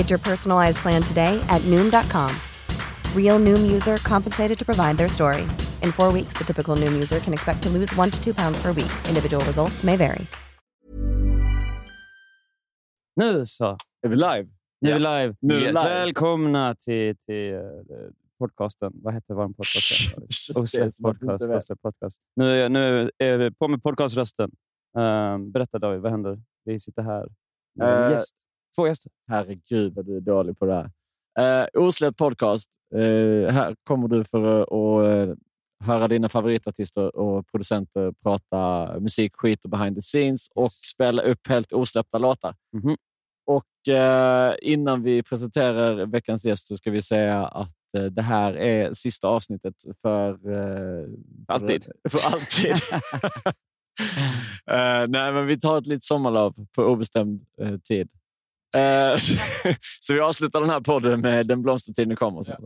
Get your personalized plan today at Noom.com. Real Noom user compensated to provide their story. In four weeks, the typical Noom user can expect to lose one to two pounds per week. Individual results may vary. Nu så. Är vi live? Nu är vi live. Nu är vi live. Välkomna till, till uh, podcasten. Vad heter vår podcast? Osläppt som att du inte podcast. Osläppt podcast. Nu, är jag- nu är vi på med podcaströsten. Um, berätta David, vad händer? Vi sitter här med en Eh, gäst. Två gäster. Herregud vad du är dålig på det här. Uh, Osläppt podcast. Eh, här kommer du för att eh, höra dina favoritartister och producenter prata musik, skit och behind the scenes och spela upp helt osläppta låtar. Mhm. Och eh, Innan vi presenterar veckans gäst så ska vi säga att eh, det här är sista avsnittet för... eh, Alltid. För, för alltid. Eh, nej, men vi tar ett litet sommarlov på obestämd eh, tid. Eh, så vi avslutar den här podden med Den blomstertiden kommer. sen.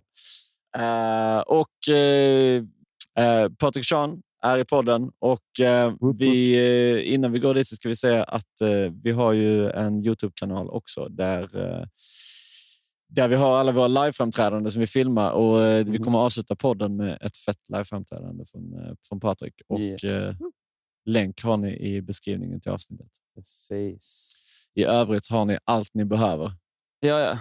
Eh, och eh, Patrik Sean är i podden och eh, vi, innan vi går dit så ska vi säga att vi har ju en Youtube-kanal också där där vi har alla våra liveframträdanden som vi filmar och eh, vi kommer att avsluta podden med ett fett liveframträdande från, från Patrik. Och eh, länk har ni i beskrivningen till avsnittet. Precis. I övrigt har ni allt ni behöver. Ja, ja.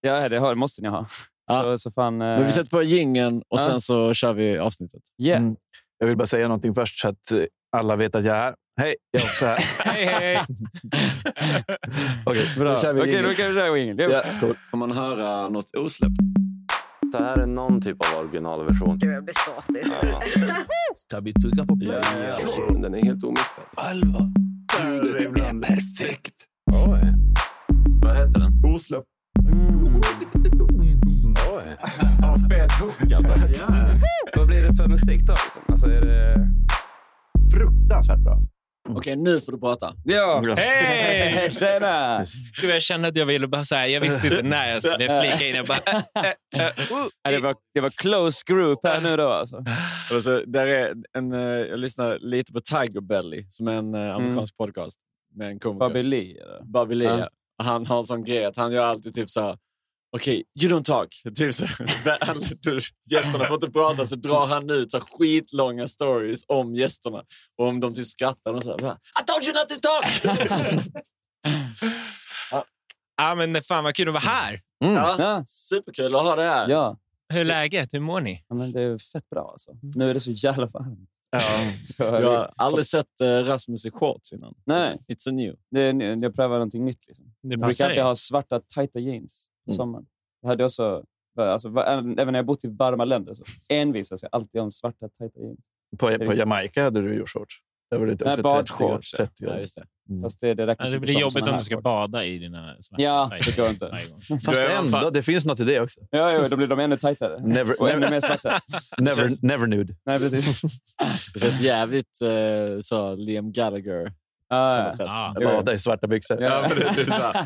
ja det har, måste ni ha. Ja. Så, så fan, Men vi sätter på gingen och Ja. sen så kör vi avsnittet. Yeah. Mm. Jag vill bara säga någonting först så att eh, alla vet att jag är här. Hej, jag är också här. hej, hej! Okej, Bra. då kör vi Okej, jingle. då kan vi köra jingeln. Cool. Får man höra något osläppt? Det här är någon typ av originalversion. Gud, jag blir såsig. Ska vi trycka på play? Den är helt omixad. Alva. Ljudet är perfekt. Vad heter den? Osläppt. Ja, fet hook alltså. Vad blir det för musik då? Liksom? Alltså, är det... Fruktansvärt bra. Okej, nu får du prata. Ja! Hej! Tjena! Gud, jag kände att jag ville bara säga, jag visste inte när jag skulle flika in. Jag bara, äh, äh, äh, uh. Ja, det, var, det var close group här nu då alltså. Alltså, där är en, eh, jag lyssnar lite på Tiger Belly, som är en eh, amerikansk podcast med en komiker. Bobby Lee. Ja. ja. Han har en sån grej att han gör alltid typ så här. Okej, you don't talk. Typ så, gästerna får inte prata så drar han ut så skitlånga stories om gästerna. Och om de typ skrattar och så här, I told you not to talk! Ja, men fan vad kul att vara här. ja, Ja. superkul att ha det här. Ja. Hur är läget? Hur mår ni? ja, men det är fett bra alltså. Nu är det så jävla varmt. Ja. Så, Jag har aldrig sett eh, Rasmus i shorts innan. Nej. It's a new. det är, ny- jag prövar någonting nytt. Liksom. Det Jag brukar alltid ha svarta tajta jeans på Mm. sommaren. Jag hade också, alltså, va- även när jag bott i varma länder så envisas jag alltid om svarta tajta jeans. På, på Jamaica hade du ju shorts. Där var det Nej, också badshorts, 30, 30 Ja, grader. just det. Fast det, det räknas Ja, det blir jobbigt om du ska shorts. bada i dina Ja, det går inte. Fast ändå, det finns något i det också. Ja, jo, då blir de ännu tajtare. Never, Och ännu never, mer svarta. never, never nude. Nej, precis. Det känns jävligt eh, så Liam Gallagher. Ah, ja. Ja. Jag badar i svarta byxor. Ja, men det, det är så här,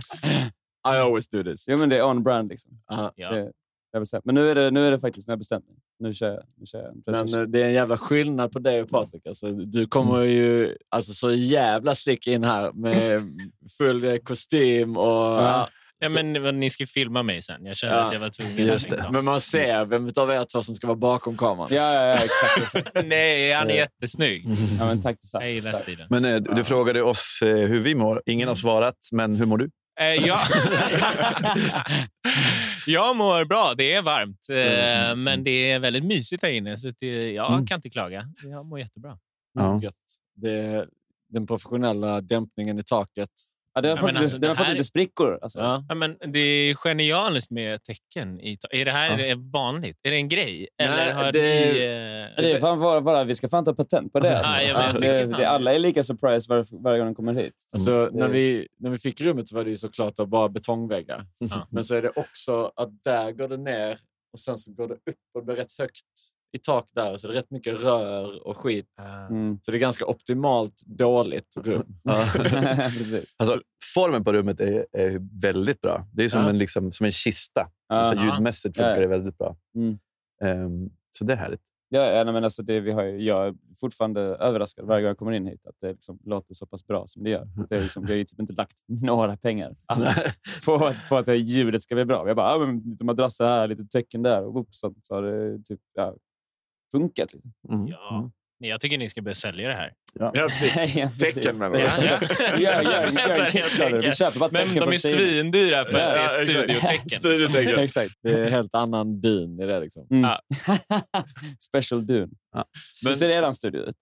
I always do this. Jo, men det är on brand. Liksom. Aha. Ja. Det, Jag bestämt. Men nu är det, nu är det faktiskt, har jag bestämt mig. Nu kör jag. Nu kör jag en Men eh, det är en jävla skillnad på dig och Patrik. Alltså, du kommer Mm. ju alltså, så jävla slick in här med full eh, kostym och... Ja. Ja, men, men ni ska filma mig sen. Jag kände Ja, att jag var tvungen. just det. Liksom. Men man ser vem av er två som ska vara bakom kameran. Ja, ja, ja, exakt. exakt. Nej, han är Eh. jättesnygg. Ja, men tack detsamma. Jag gillar stilen. Men eh, du frågade oss eh, hur vi mår. Ingen har svarat, men hur mår du? Eh, ja. jag mår bra. Det är varmt, eh, Mm. men det är väldigt mysigt här inne. Så att det, jag Mm. kan inte klaga. Jag mår jättebra. Ja. Det den professionella dämpningen i taket. Ja, det har fått, men lite, alltså, den har det fått här- lite sprickor. Alltså. Ja. Ja, men det är genialiskt med tecken. I, är det här Ja. vanligt? Är det en grej? Eller Nej, har det- ni... Eh, Det är fan bara, bara, vi ska fan ta patent på det. Alltså. Ja, jag det, det, alla är lika surprised var, varje gång de kommer hit. Alltså, Det- när, vi, när vi fick rummet så var det ju såklart bara betongväggar. Ja. Men så är det också att där går det ner och sen så går det upp och det blir rätt högt i tak där. Så det är rätt mycket rör och skit. Mm. Så det är ganska optimalt dåligt rum. Alltså, formen på rummet är, är väldigt bra. Det är som, Ja. en, liksom, som en kista. Alltså, Ja. ljudmässigt funkar Ja. det väldigt bra. Mm. Ehm, så det är härligt. Ja, ja, men alltså det, vi har jag är fortfarande överraskad varje gång jag kommer in hit att det liksom låter så pass bra som det gör. Det är liksom, vi har ju typ inte lagt några pengar alls på, att- på att det ljudet ska bli bra. Vi har bara ja, men lite madrasser här, lite tecken där och upp, så, så har det typ, ja, funkat. Liksom. Mm. Ja. Jag tycker ni ska börja sälja det här. Ja, precis. Ja, precis. Tecken menar du? Ja, ja. Ja, Kickstarter. Vi köper bara Men de är svindyra för Ja, att det är studiotecken. Studiotecken. Exakt. Det är en helt annan dyn i det. Liksom. Mm. Ja. Special Dune. Ja. Hur ser eran studio ut?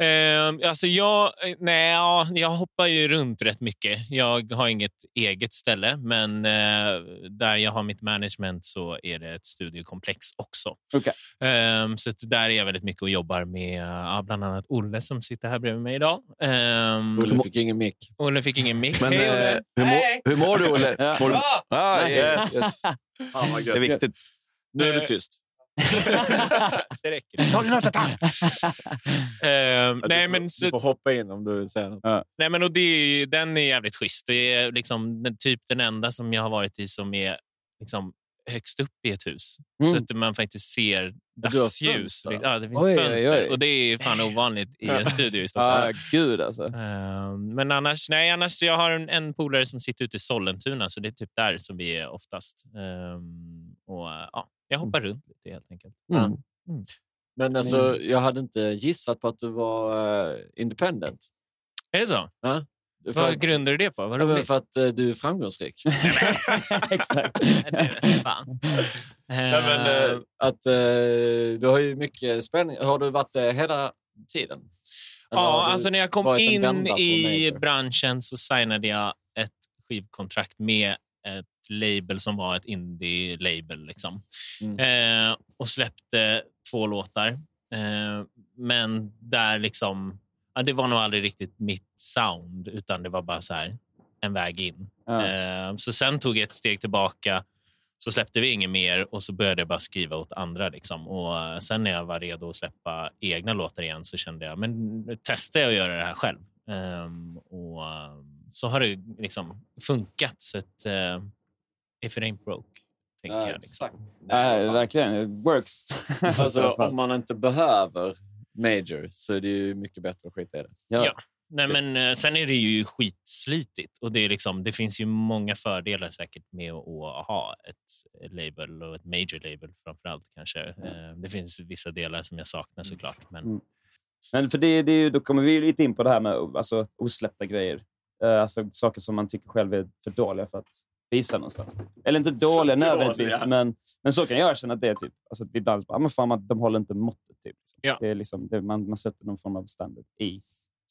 Eh, alltså jag, eh, nej, ja, jag hoppar ju runt rätt mycket. Jag har inget eget ställe, men eh, där jag har mitt management så är det ett studiokomplex också. Okej. Eh, så där är jag väldigt mycket och jobbar med ja, bland annat Olle som sitter här bredvid mig idag. Eh, Olle fick ingen mick. Olle fick ingen mick. Men Hej, eh, Olle! hur, mår, Hej! hur mår du, Olle? Ja. Mår du... Ah, yes, yes. Det är viktigt. Nu är det Eh, tyst. det räcker. Ta dina tatar! Eh, nej, du, får, men så, du får hoppa in om du vill säga något. Nej, men och det, är- den är jävligt schysst. Det är liksom den, typ den enda som jag har varit i som är liksom högst upp i ett hus. Mm. Så att man faktiskt ser dagsljus. fönster, alltså? Ja, det finns Oj, oj, fönster. oj. Och det är fan ovanligt i en studio i Stockholm. Ah, gud alltså. Eh, Men annars, nej, annars jag har en, en polare som sitter ute i Sollentuna, så det är typ där som vi är oftast. Ehm, och ja, Jag hoppar runt lite helt enkelt. Mm. Men alltså, jag hade inte gissat på att du var eh, independent. Är det så? Ja. För, Vad att, grundar du det på? Vad ja, för att eh, du är framgångsrik. Exakt. Fan. Nej, men, eh, att, du har ju mycket spänning. Har du varit det hela tiden? Eller Ja, alltså när jag kom in i branschen så signade jag ett skivkontrakt med ett label som var ett indie-label. Liksom. Mm. Eh, och släppte två låtar. Eh, men där liksom... Ja, det var nog aldrig riktigt mitt sound, utan det var bara så här en väg in. Ja. Eh, så sen tog jag ett steg tillbaka. Så släppte vi inget mer och så började jag bara skriva åt andra. Liksom. Och eh, sen när jag var redo att släppa egna låtar igen så kände jag men nu testar jag att göra det här själv. Ehm, och ehm, så har det liksom funkat. Så att, eh, if it ain't broke, Ja, jag. Liksom. exakt. Nej, Nej, fan. verkligen. It works. Alltså, om man inte behöver major så är det ju mycket bättre att skita i det. ja. Ja. Nej, men, eh, sen är det ju skitslitigt och det, är liksom, det finns ju många fördelar säkert med att, ha ett label och ett major label framför allt kanske. Eh, Det finns vissa delar som jag saknar såklart. Men, Mm. Men för det, det är ju, då kommer vi lite in på det här med alltså, osläppta grejer. Eh, Alltså saker som man tycker själv är för dåliga för att visa någonstans. Eller inte dåliga För nödvändigtvis, dåliga. men, men så kan jag känna att det är. Typ, alltså, att ibland bara, ah, men fan, man, de håller inte måttet. Typ. Ja. Det är liksom, det, man, man sätter någon form av standard i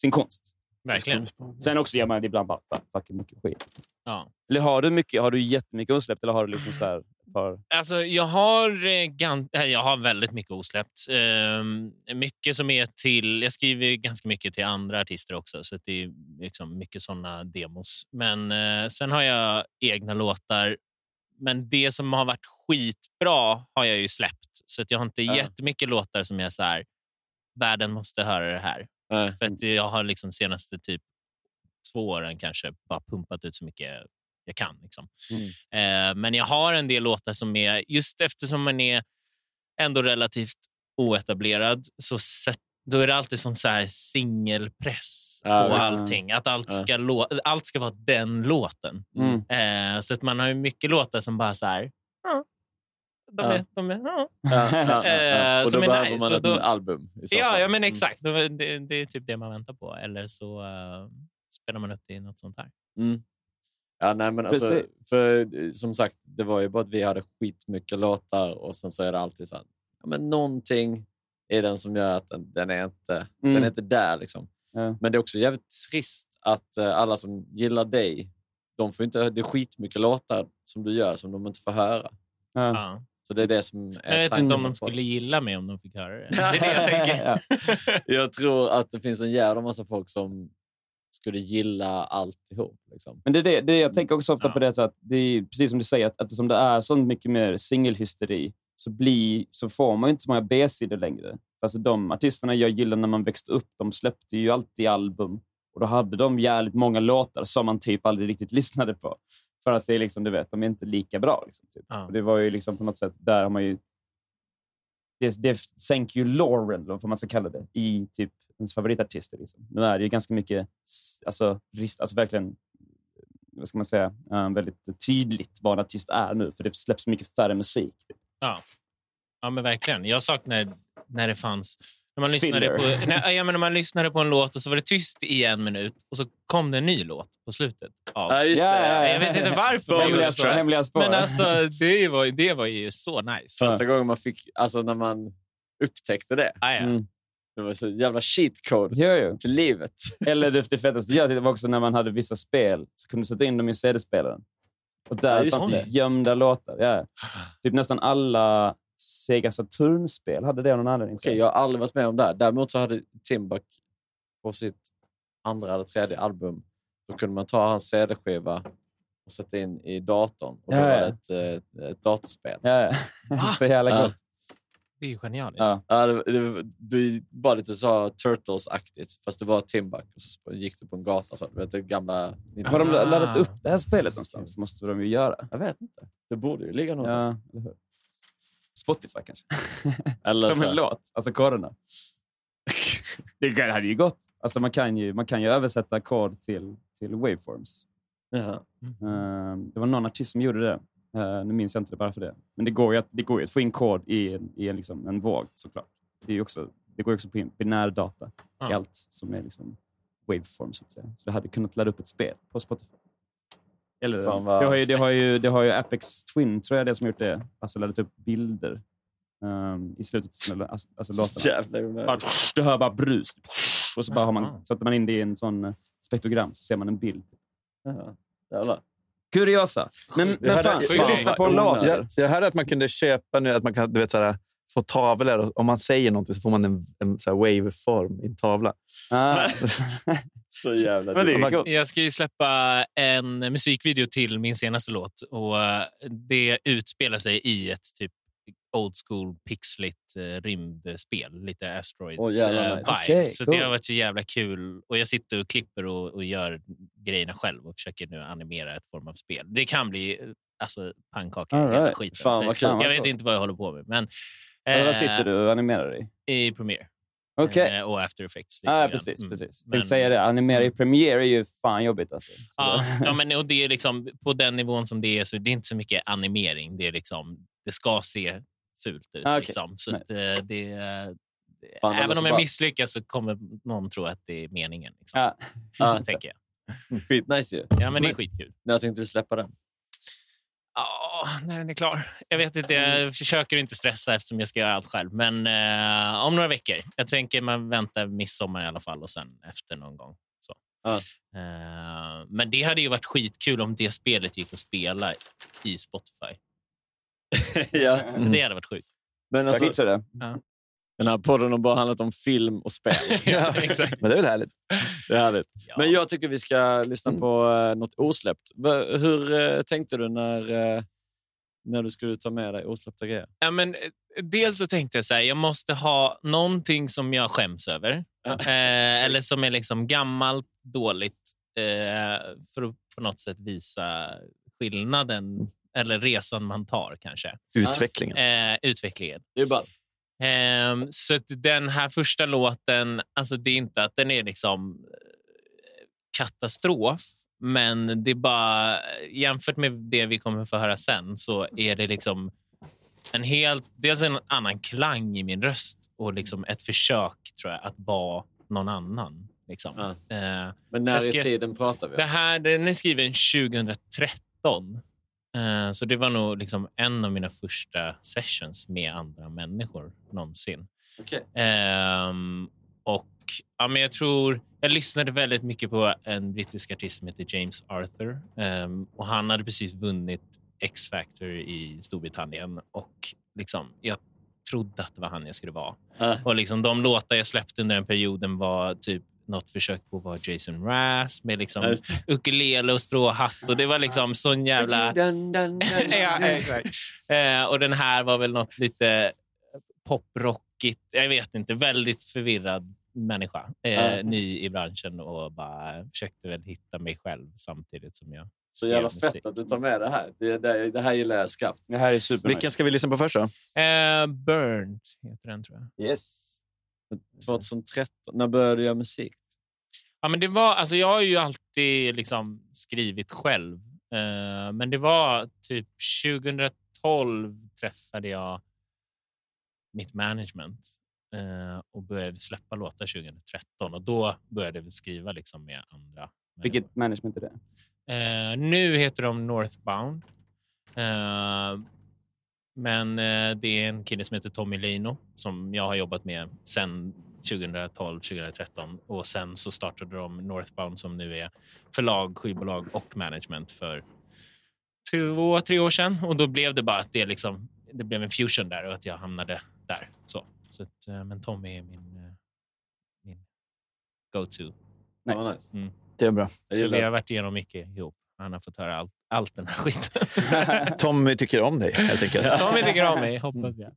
sin konst. Verkligen. Sen också gör man ibland bara fuck, fucking mycket skit. Ja. Eller har du, mycket, har du jättemycket osläppt eller har du liksom så här par... Alltså, jag, har, eh, gan- jag har väldigt mycket osläppt. Ehm, mycket som är till... Jag skriver ganska mycket till andra artister också, så det är liksom mycket såna demos. Men eh, sen har jag egna låtar. Men det som har varit skitbra har jag ju släppt. Så att jag har inte Ja. jättemycket låtar som är så här... Världen måste höra det här. Nej. För att jag har liksom senaste typ två åren kanske bara pumpat ut så mycket jag kan. Liksom. Mm. Eh, men jag har en del låtar som är, just eftersom man är ändå relativt oetablerad, så sätt, då är det alltid sån så här singelpress Ja, på visst. allting. Att allt Ja. ska, lå- allt ska vara den låten. Mm. Eh, så att man har ju mycket låtar som bara så här... Ja, de Ja. är, de är, ja. Ja, ja, ja, ja. Eh, Och då behöver nice, man ett då- album. Ja, ja, men Mm. exakt. Det, det, det är typ det man väntar på. Eller så eh, spelar man upp det i något sånt här. Mm. Ja, nej, men alltså, Precis. för, eh, som sagt, det var ju bara att vi hade skitmycket låtar och sen så är det alltid så här, ja, men någonting är den som gör att den, den, är, inte, den Mm. är inte där. Liksom. Ja. Men det är också jävligt trist att eh, alla som gillar dig, de får inte, det är skitmycket låtar som du gör som de inte får höra. Ja. Så det är det som är jag vet inte om de skulle gilla mig om de fick höra det. Det är det jag tänker. Ja. Jag tror att det finns en jävla massa folk som skulle gilla alltihop. Liksom. Men det är det, det jag tänker också ofta Ja. på det, så att det är precis som du säger, att eftersom det är så mycket mer singelhysteri så, blir, så får man inte så många B-sidor längre. Alltså de artisterna jag gillar när man växte upp, de släppte ju alltid album och då hade de jävligt många låtar som man typ aldrig riktigt lyssnade på. För att det är liksom, du vet, de är inte lika bra. Liksom, typ. Och det var ju liksom på något sätt, där har man ju... Det, det sänker ju Lauren, eller vad man ska kalla det, i typ ens favoritartister. Liksom. Nu är det ju ganska mycket, alltså, rist, alltså verkligen, vad ska man säga, eh, väldigt tydligt vad en artist är nu, för det släpps mycket färre musik. Typ. Ja. ja, men verkligen. Jag saknar när det fanns... När man, lyssnade Filler. på, när, ja, men när man lyssnade på en låt och så var det tyst i en minut och så kom det en ny låt på slutet. Av. Ja, just Ja, det. ja, ja. Jag vet inte varför. man Hemliga gjorde så. hemliga spår. Men alltså, det var, det var ju så nice. Första gången man fick, alltså när man upptäckte det. Ah, ja. Mm. Det var så jävla cheat code Jo, jo. till livet. Eller det, det fetaste jag tyckte var också när man hade vissa spel så kunde du sätta in dem i CD-spelaren. Och Ja, där just fanns det. det gömda låtar. Ja. Typ nästan alla Sega Saturn-spel hade det någon anledning. Okej, jag har aldrig varit med om det här. Däremot så hade Timbuk på sitt andra eller tredje album, då kunde man ta hans CD-skiva och sätta in i datorn. Och då Ja, var ja. det ett, eh, ett datorspel. Ja, ja. så jävla Ja. gott. Det är ju genialiskt. Ja. Ja, det, det, det var lite så Turtles-aktigt, fast det var Timbuk. Och så gick du på en gata. Så, du vet, det gamla... Har de Ah. laddat upp det här spelet någonstans? Måste de ju göra. Jag vet inte. Det borde ju ligga någonstans. Ja? Spotify kanske? Eller Som så. en låt, alltså ackorden. det hade ju gått. Alltså man, kan ju, man kan ju översätta ackord till, till waveforms. Jaha. Eh, det var någon artist som gjorde det. Eh, nu minns jag inte varför det. Men det går ju att, det går ju att få in kod i, en- i en, liksom, en våg såklart. Det, är också, det går ju också på in binär data i Ja. allt som är liksom waveform så att säga. Så det hade kunnat ladda upp ett spel på Spotify. Eller, Fan, vad det, har ju, det, har ju, det har ju Apex Twin, tror jag det som gjort det. Alltså laddat upp bilder ehm, i slutet av alltså, alltså Så låtarna. du hör bara brus. Och så bara har man, sätter man in det i en sån eh, spektrogram så ser man en bild. Jaha. Jävlar. Kuriosa. Men, men fan, vi lyssna på en låt? Jag, jag hörde att man kunde köpa nu, att man kan du vet, såhär, få tavlor. och Om man säger någonting så får man en, en såhär waveform i en tavla. Ah. Så jävla Men. Jag ska ju släppa en musikvideo till min senaste låt och eh, det utspelar sig i ett typ old school pixligt eh, rymdspel. Lite Asteroids Åh, jävlar eh, nice. Okej, Så cool. det har varit så jävla kul. Och Jag sitter och klipper och, och gör grejerna själv och försöker nu animera ett form av spel. Det kan bli alltså, pannkaka All right. skiten. Fan, vad För kul. Jag vet inte vad jag håller på med. Men, Eller vad eh, sitter du och animerar i? I Premiere. Okej. Eh, och After Effects. Ah, precis, Mm. precis. Jag Men- säga det. Animera i Premiere är ju fan jobbigt. Alltså. Så Ja, ja men, och det är liksom, på den nivån som det är så det är inte så mycket animering. Det, är liksom, det ska se fult ut. Ah, okej. liksom. Så Nice. att, eh, det, det, Fan, även om jag bra. misslyckas så kommer någon tro att det är meningen. Liksom. Ja. Ja. tänker jag. Skitnice ju. Ja, men det är skitkul. När tänkte du släppa den? Ja, när den är klar. Jag vet inte, jag försöker inte stressa eftersom jag ska göra allt själv. Men eh, om några veckor. Jag tänker man väntar midsommar i alla fall och sen efter någon gång. Så. Ja. Eh, men det hade ju varit skitkul om det spelet gick att spela i Spotify. ja. Det hade varit sjukt. Men Jag alltså, fixar det. den här podden har bara handlat om film och spel. Ja, exakt. Men det är väl härligt? Det är härligt. Ja. Men jag tycker vi ska lyssna på uh, något osläppt. Hur eh, tänkte du när, eh, när du skulle ta med dig osläppta grejer? Ja, men, eh, dels så tänkte jag så här, jag måste ha någonting som jag skäms över. Ja. Eh, eller som är liksom gammalt, dåligt. Eh, för att på något sätt visa skillnaden eller resan man tar kanske. Utvecklingen. Eh, utvecklingen. Det är bara... Ehm, så att den här första låten, alltså det är inte att den är liksom eh, katastrof, men det är bara jämfört med det vi kommer få höra sen så är det liksom en helt, dels en annan klang i min röst och liksom ett försök tror jag att vara någon annan. Liksom. Ja. Eh, Men när Jag i skrev- tiden pratar vi det om? här, den är skriven 2013. Eh, Så det var nog liksom en av mina första sessions med andra människor någonsin. Okej. Ehm, och ja, men jag tror... Jag lyssnade väldigt mycket på en brittisk artist som heter James Arthur. Ehm, och Han hade precis vunnit X-Factor i Storbritannien. Och liksom, jag trodde att det var han jag skulle vara. Ja. Och liksom, de låtar jag släppte under den perioden var typ något försök på att vara Jason Mraz med liksom ukulele och stråhatt. Och det var liksom sån jävla... Ja, exakt. Eh, och den här var väl något lite poprockigt. Jag vet inte. Väldigt förvirrad människa. Eh, Ja. Ny i branschen och bara försökte väl hitta mig själv samtidigt som jag... Så jävla fett att du tar med det här. Det, det, det här gillar jag skarpt. Det här är super Vilken ska vi lyssna på först då? Eh, Burnt heter den, tror jag. Yes. 2013. När började du göra musik? Ja, men det var, alltså jag har ju alltid liksom skrivit själv. Eh, men det var typ 2012 träffade jag mitt management och började släppa låtar 2013. Och då började väl skriva liksom med andra. Vilket management är det? Eh, nu heter de Northbound. Eh, men eh, det är en kille som heter Tommy Leino som jag har jobbat med sedan 2012-2013. Och sen så startade de Northbound som nu är förlag, skivbolag och management för två, tre år sedan. Och då blev det bara att det, liksom, det blev en fusion där och att jag hamnade där. Så, så att, eh, men Tommy är min, eh, min go-to. Nice. Ja, nice. Mm. Det är bra. Jag Så vi har varit igenom mycket ihop. Han har fått höra allt, allt den här skiten. Tommy tycker om dig helt enkelt. Tommy tycker om mig, hoppas jag.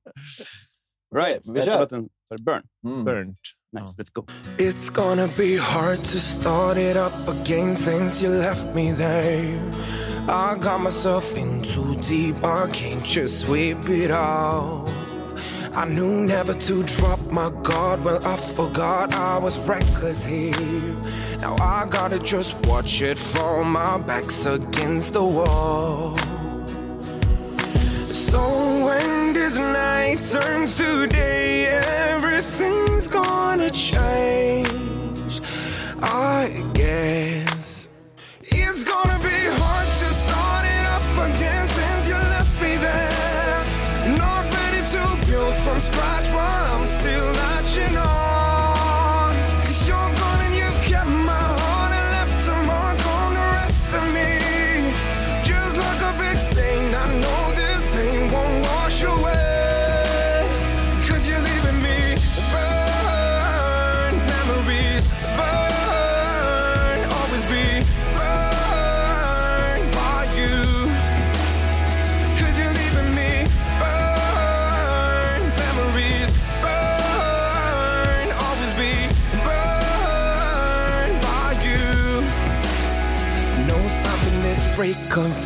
Right, vi kör. Låten för Burn. Mm. Burnt. Nice, let's go. It's gonna be hard to start it up again since you left me there. I got myself in too deep, I can't just sweep it off. I knew never to drop my guard. Well, I forgot I was reckless here. Now I gotta just watch it fall. My back's against the wall. So when this night turns to day, everything's gonna change.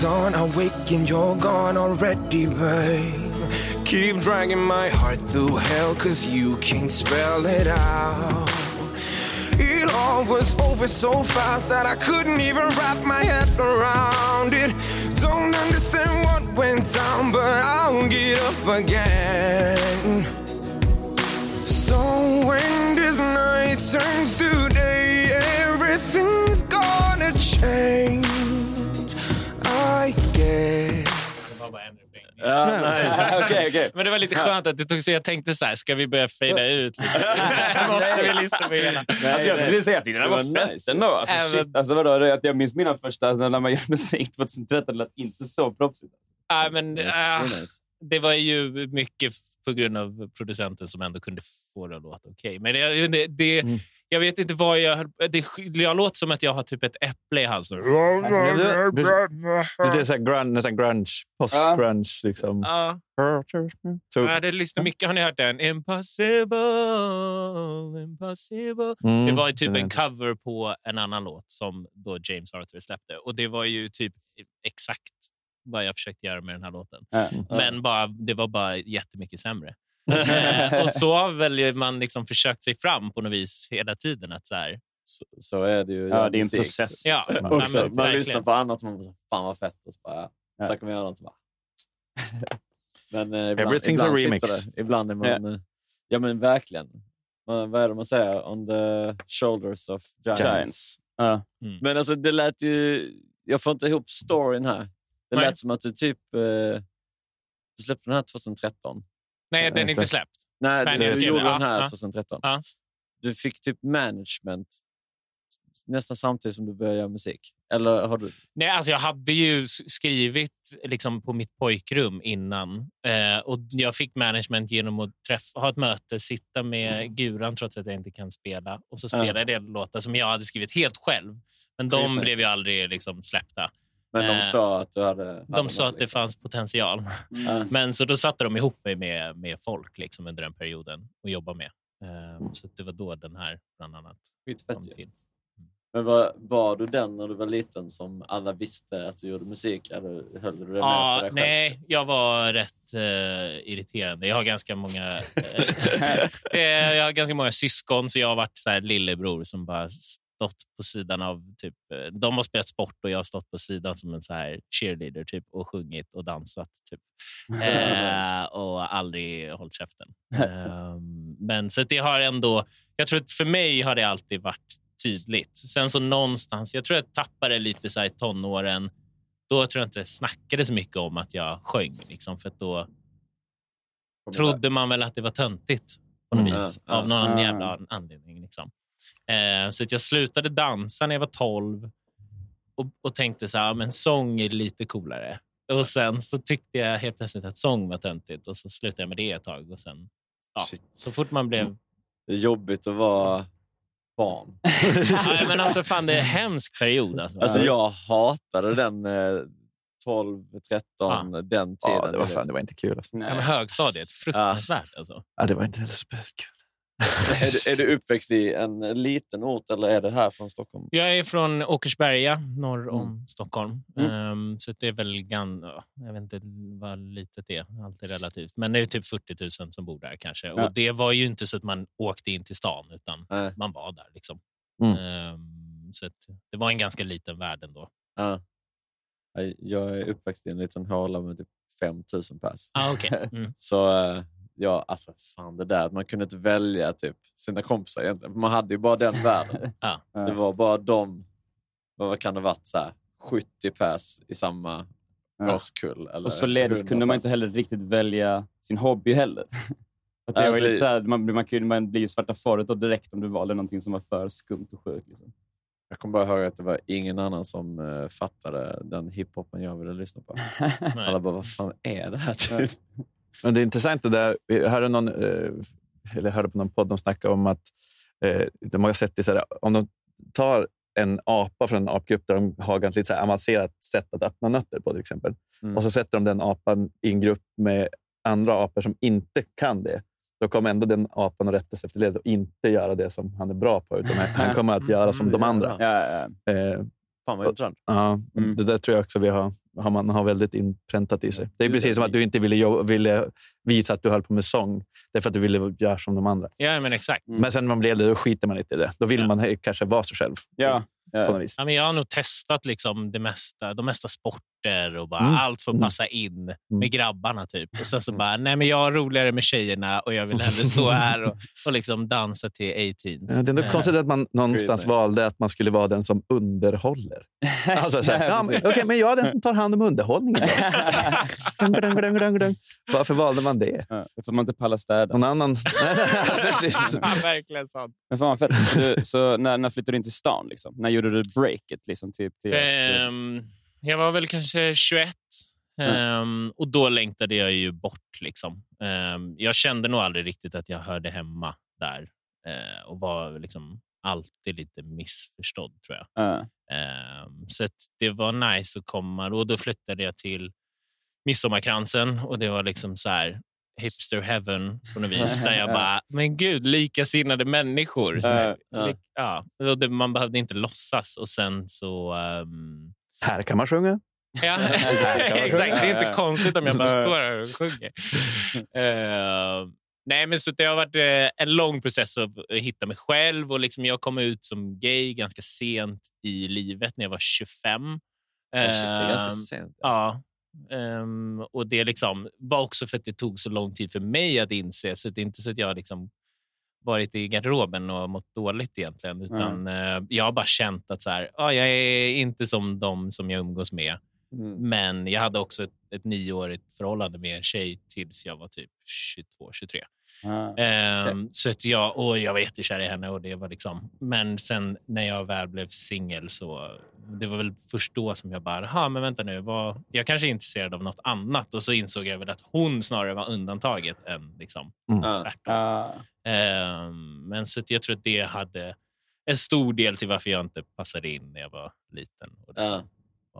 Dawn. I wake and you're gone already, babe. Keep dragging my heart through hell, cause you can't spell it out. It all was over so fast that I couldn't even wrap my head around it. Don't understand what went down, but I'll get up again. So when this night turns to day, everything's gonna change. Ja, nice. Okej, okej. Men det var lite skönt att det tog så jag tänkte så här, ska vi börja fejda ut? Liksom? Måste vi lyssna på hela? Alltså, jag skulle säga att det där var, var fett nice. ändå. Alltså, Även- shit. Alltså, vadå, att jag minns mina första, när man gör musik 2013, lät inte så proffsigt. Ja, men, Det ah, nice. det var ju mycket på grund av producenten som ändå kunde få det att låta okej. Men det, det, det, Mm. Jag vet inte vad jag... Det, jag låter som att jag har typ ett äpple i halsen. Det är så grunge, nästan grunge, post-grunge. Liksom. Ja, ja, det lyssnar mycket. Har ni hört den? Impossible, impossible. mm, Det var ju typ en cover på en annan låt som då James Arthur släppte. Och det var ju typ exakt vad jag försökte göra med den här låten. Ja. Men bara, det var bara jättemycket sämre. Och så har väl man liksom försökt sig fram på något vis hela tiden. Att så här, Så, så är det ju. Ja, det är en process. Ja, ja, Också, man verkligen. lyssnar på annat och man bara, fan vad fett. Och så bara, ja. Så kan man göra något. Bara. Men eh, ibland, Everything's ibland a remix. det. Ibland är man... eh, Ja, men verkligen. Man, vad är det man säger? On the shoulders of giants. Giants. Ja. Men alltså det lät ju... Jag får inte ihop storyn här. Det Nej. lät som att du typ... Eh, du släppte den här 2013. Nej, den är inte släppt. Nej, Nej, du, gjorde den här Ja, 2013. Ja. Du fick typ management nästan samtidigt som du började göra musik. Eller har du... Nej, alltså jag hade ju skrivit liksom på mitt pojkrum innan. Eh, och Jag fick management genom att träffa, ha ett möte, sitta med Guran trots att jag inte kan spela. Och så spelade jag låtar som jag hade skrivit helt själv. Men de blev ju aldrig liksom släppta. Men de Eh, sa att du hade... hade De något, sa att det liksom. fanns potential. Ja. Men så då satte de ihop mig med, med folk liksom under den perioden och jobbade med. Eh, så att det var då den här bland annat Skitfett kom till. Men var, var du den när du var liten som alla visste att du gjorde musik? Eller höll du det med för Ja, dig själv? nej, jag var rätt eh, irriterande. Jag har ganska många eh, eh, jag har ganska många syskon, så jag har varit så här lillebror som bara stått på sidan av... Typ, eh, de har spelat sport och jag har stått på sidan som en så här cheerleader typ, och sjungit och dansat. Typ. Eh, och aldrig hållit käften. Eh, men så det har ändå... Jag tror att för mig har det alltid varit tydligt. Sen så någonstans, jag tror jag tappade lite så i tonåren. Då tror jag inte det snackade så mycket om att jag sjöng. Liksom, för då trodde man väl att det var töntigt på något Mm. vis. Av någon jävla anledning. Liksom. Eh, så att jag slutade dansa när jag var 12 och, och tänkte så här, men sång är lite coolare. Och sen så tyckte jag helt plötsligt att sång var töntigt och så slutade jag med det ett tag. Och sen, ja, Shit. så fort man blev... Det är jobbigt att vara barn. Nej, men alltså, fan, det är en hemsk period. Alltså. Alltså jag hatade den eh, 12, 13, den tiden. Ja, det, var fan, det var inte kul. Alltså. ja, men högstadiet, fruktansvärt. Alltså. Ja, det var inte heller så kul. är, du, är du uppväxt i en liten ort eller är du här från Stockholm? Jag är från Åkersberga, norr om Mm. Stockholm. Mm. Ehm, så det är väl gan, ja, jag vet inte vad litet det är, allt är relativt. Men det är typ 40 000 som bor där kanske. Ja. Och Det var ju inte så att man åkte in till stan, utan Nej. man var där. Liksom. Mm. Ehm, så det var en ganska liten värld ändå. Ja. Jag är uppväxt i en liten håla med typ 5 000 pers. Ah, okay. mm. Så eh, ja, alltså fan det där. Man kunde inte välja typ sina kompisar egentligen. Man hade ju bara den världen. Ja. Det var bara de, vad kan det ha varit, så här, 70 pers i samma Ja. årskull. Eller Och således 100 kunde man inte heller riktigt välja sin hobby heller. Att det Alltså- var lite så här, man, man, kunde, man blir ju svarta fåret direkt om du valde någonting som var för skumt och sjukt. Liksom. Jag kommer bara ihåg att det var ingen annan som uh, fattade den hiphopen jag ville lyssna på. Alla bara, vad fan är det här? Typ? Men det är intressant det där. Jag hörde, någon, eh, eller hörde på någon podd de snackade om att eh, de har sett det så här, om de tar en apa från en apgrupp där de har ganska lite så avancerat sätt att öppna nötter på till exempel. Mm. Och så sätter de den apan i en grupp med andra apor som inte kan det. Då kommer ändå den apan att rätta sig efter ledet och inte göra det som han är bra på. Utan han kommer att göra som de andra. Ja, ja. Eh, Fan vad intressant. Ja, Mm. Det där tror jag också vi har, har, man har väldigt inpräntat i sig. Det är Det är precis som det. att du inte ville, ville visa att du höll på med sång därför att du ville göra som de andra. Ja, men exakt. Mm. Men sen när man blir äldre, då skiter man lite i det. Då vill Ja. man kanske vara sig själv Ja, på ja. något vis. Ja, men jag har nog testat liksom det mesta, de mesta sporter och bara Mm. allt för att Mm. passa in med grabbarna. typ. Och sen så bara, nej men jag har roligare med tjejerna och jag vill hellre stå här och, och liksom dansa till 18s. Ja, Det är ändå Eh, konstigt att man någonstans Skitnice. valde att man skulle vara den som underhåller. Alltså, så här, ja, men, okej, men jag är den som tar hand om underhållningen. Varför valde man det? Ja, det får man inte palla städa. Någon annan? Verkligen sant. Men fan fett. Så, så när, när flyttade du in till stan? Liksom? När gjorde du breaket? Liksom, till, till, Ehm, jag var väl kanske 21 ehm, och då längtade jag ju bort. Liksom. Ehm, jag kände nog aldrig riktigt att jag hörde hemma där eh, och var liksom alltid lite missförstådd, tror jag. Ja. Ehm, så det var nice att komma. Och då flyttade jag till Midsommarkransen och det var liksom så här hipster heaven på något vis. Där jag bara, men gud, likasinnade människor. Så, Ja, ja. lik- man behövde inte låtsas. Och sen så... ehm, Här kan man sjunga. Ja, exakt. Det är inte konstigt om jag bara står här och sjunger. Eh, nej, men så det har varit eh, en lång process att hitta mig själv. och liksom Jag kom ut som gay ganska sent i livet, när jag var 25. Oh, shit, det är ganska Eh, sent. Ja. Ehm, och Det liksom var också för att det tog så lång tid för mig att inse. Så det är inte så att jag liksom varit i garderoben och mått dåligt egentligen. Utan eh, Jag har bara känt att så här, ah, jag är inte som de som jag umgås med. Mm. Men jag hade också ett, ett nioårigt förhållande med en tjej tills jag var typ 22, 23. Ja. Ehm, Så att jag, och jag var jättekär i henne. Och det var liksom, men sen när jag väl blev singel så det var väl först då som jag bara, "Aha, men vänta nu, vad, jag kanske är intresserad av något annat. Och så insåg jag väl att hon snarare var undantaget än liksom, Mm. Tvärtom. Ja. Ehm, men så jag tror att det hade en stor del till varför jag inte passade in när jag var liten. Och liksom Ja.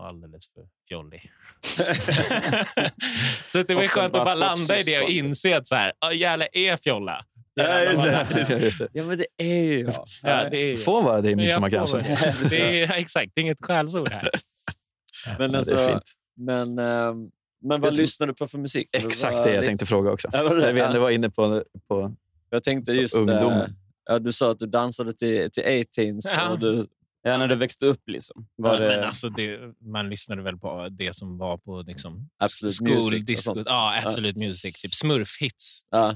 var alldeles för fjollig. så det var Och skönt att bara landa i det och sportsyskon. inse att så här, "Ja, jävlar är fjolla. Ja, just det. Jävlar, Just det. Ja, men det är ju jag. Ja, det är, Får vara det i Midsommarkransen. det. Är, exakt, det är inget skällsord här. Men, Ja, alltså, det är fint. men, ehm, men vad lyssnar du på för musik? Exakt det jag tänkte fråga också. Ja, det? Jag var inne på, på Jag tänkte just... Ungdomen. eh, ja, du sa att du dansade till, till 18s. Ja. Och du, ja, när du växte upp liksom. Var Ja, det... men alltså det, man lyssnade väl på det som var på liksom, Absolute Music. Ja, Absolute Music. Typ smurfhits. ja.